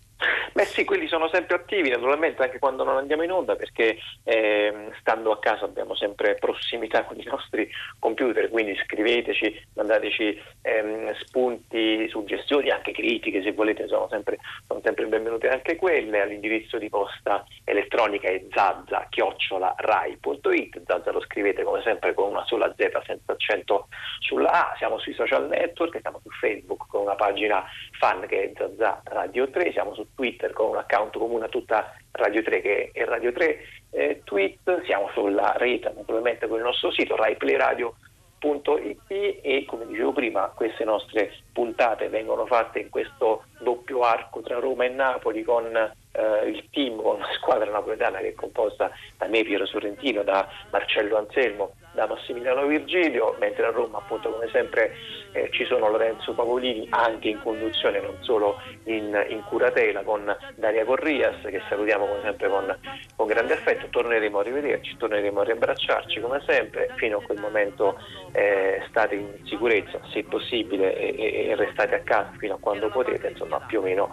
Beh sì, quelli sono sempre attivi naturalmente anche quando non andiamo in onda perché eh, stando a casa abbiamo sempre prossimità con i nostri computer, quindi scriveteci, mandateci ehm, spunti, suggestioni, anche critiche se volete, sono sempre, sono sempre benvenute anche quelle. All'indirizzo di posta elettronica è zazza-rai.it, zazza lo scrivete come sempre con una sola Z senza accento sulla A, siamo sui social network, siamo su Facebook con una pagina fan che è Zazza Radio 3, siamo su Twitter con un account comune a tutta Radio 3 che è Radio 3 eh, Tweet, siamo sulla rete naturalmente con il nostro sito raiplayradio.it e come dicevo prima queste nostre puntate vengono fatte in questo doppio arco tra Roma e Napoli con eh, il team, con la squadra napoletana che è composta da me Piero Sorrentino, da Marcello Anselmo, da Massimiliano Virgilio, mentre a Roma appunto come sempre eh, ci sono Lorenzo Pavolini anche in conduzione, non solo in, in curatela con Daria Corrias che salutiamo come sempre con, con, grande affetto, torneremo a rivederci, torneremo a riabbracciarci come sempre, fino a quel momento eh, state in sicurezza se possibile e, e, restate a casa fino a quando potete, insomma più o meno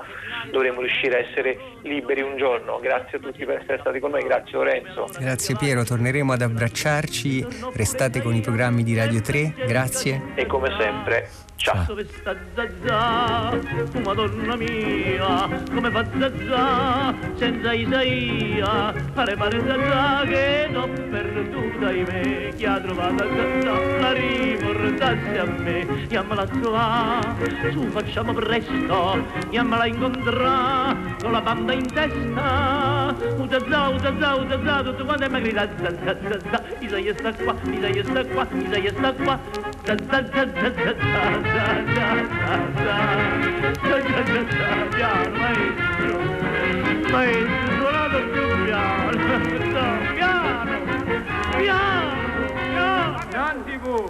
dovremo riuscire a essere liberi un giorno. Grazie a tutti per essere stati con noi, grazie Lorenzo. Grazie Piero, torneremo ad abbracciarci, restate con i programmi di Radio 3, grazie. E come sempre Ciao. Dove sta Zazà? Madonna mia, come fa Zazà senza Isaia? Pare pare Zazà che l'ho perduta in me. Chi ha trovato Zazà la riportasse a me. Chiamala a su facciamo presto, chiamala incontrare con la banda in testa. Zazà, Zazà, Zazà, tutto quanto mi grida Zazà, Zazà. Isaia sta qua, Isaia sta qua, Isaia sta qua piano, piano, piano, piano.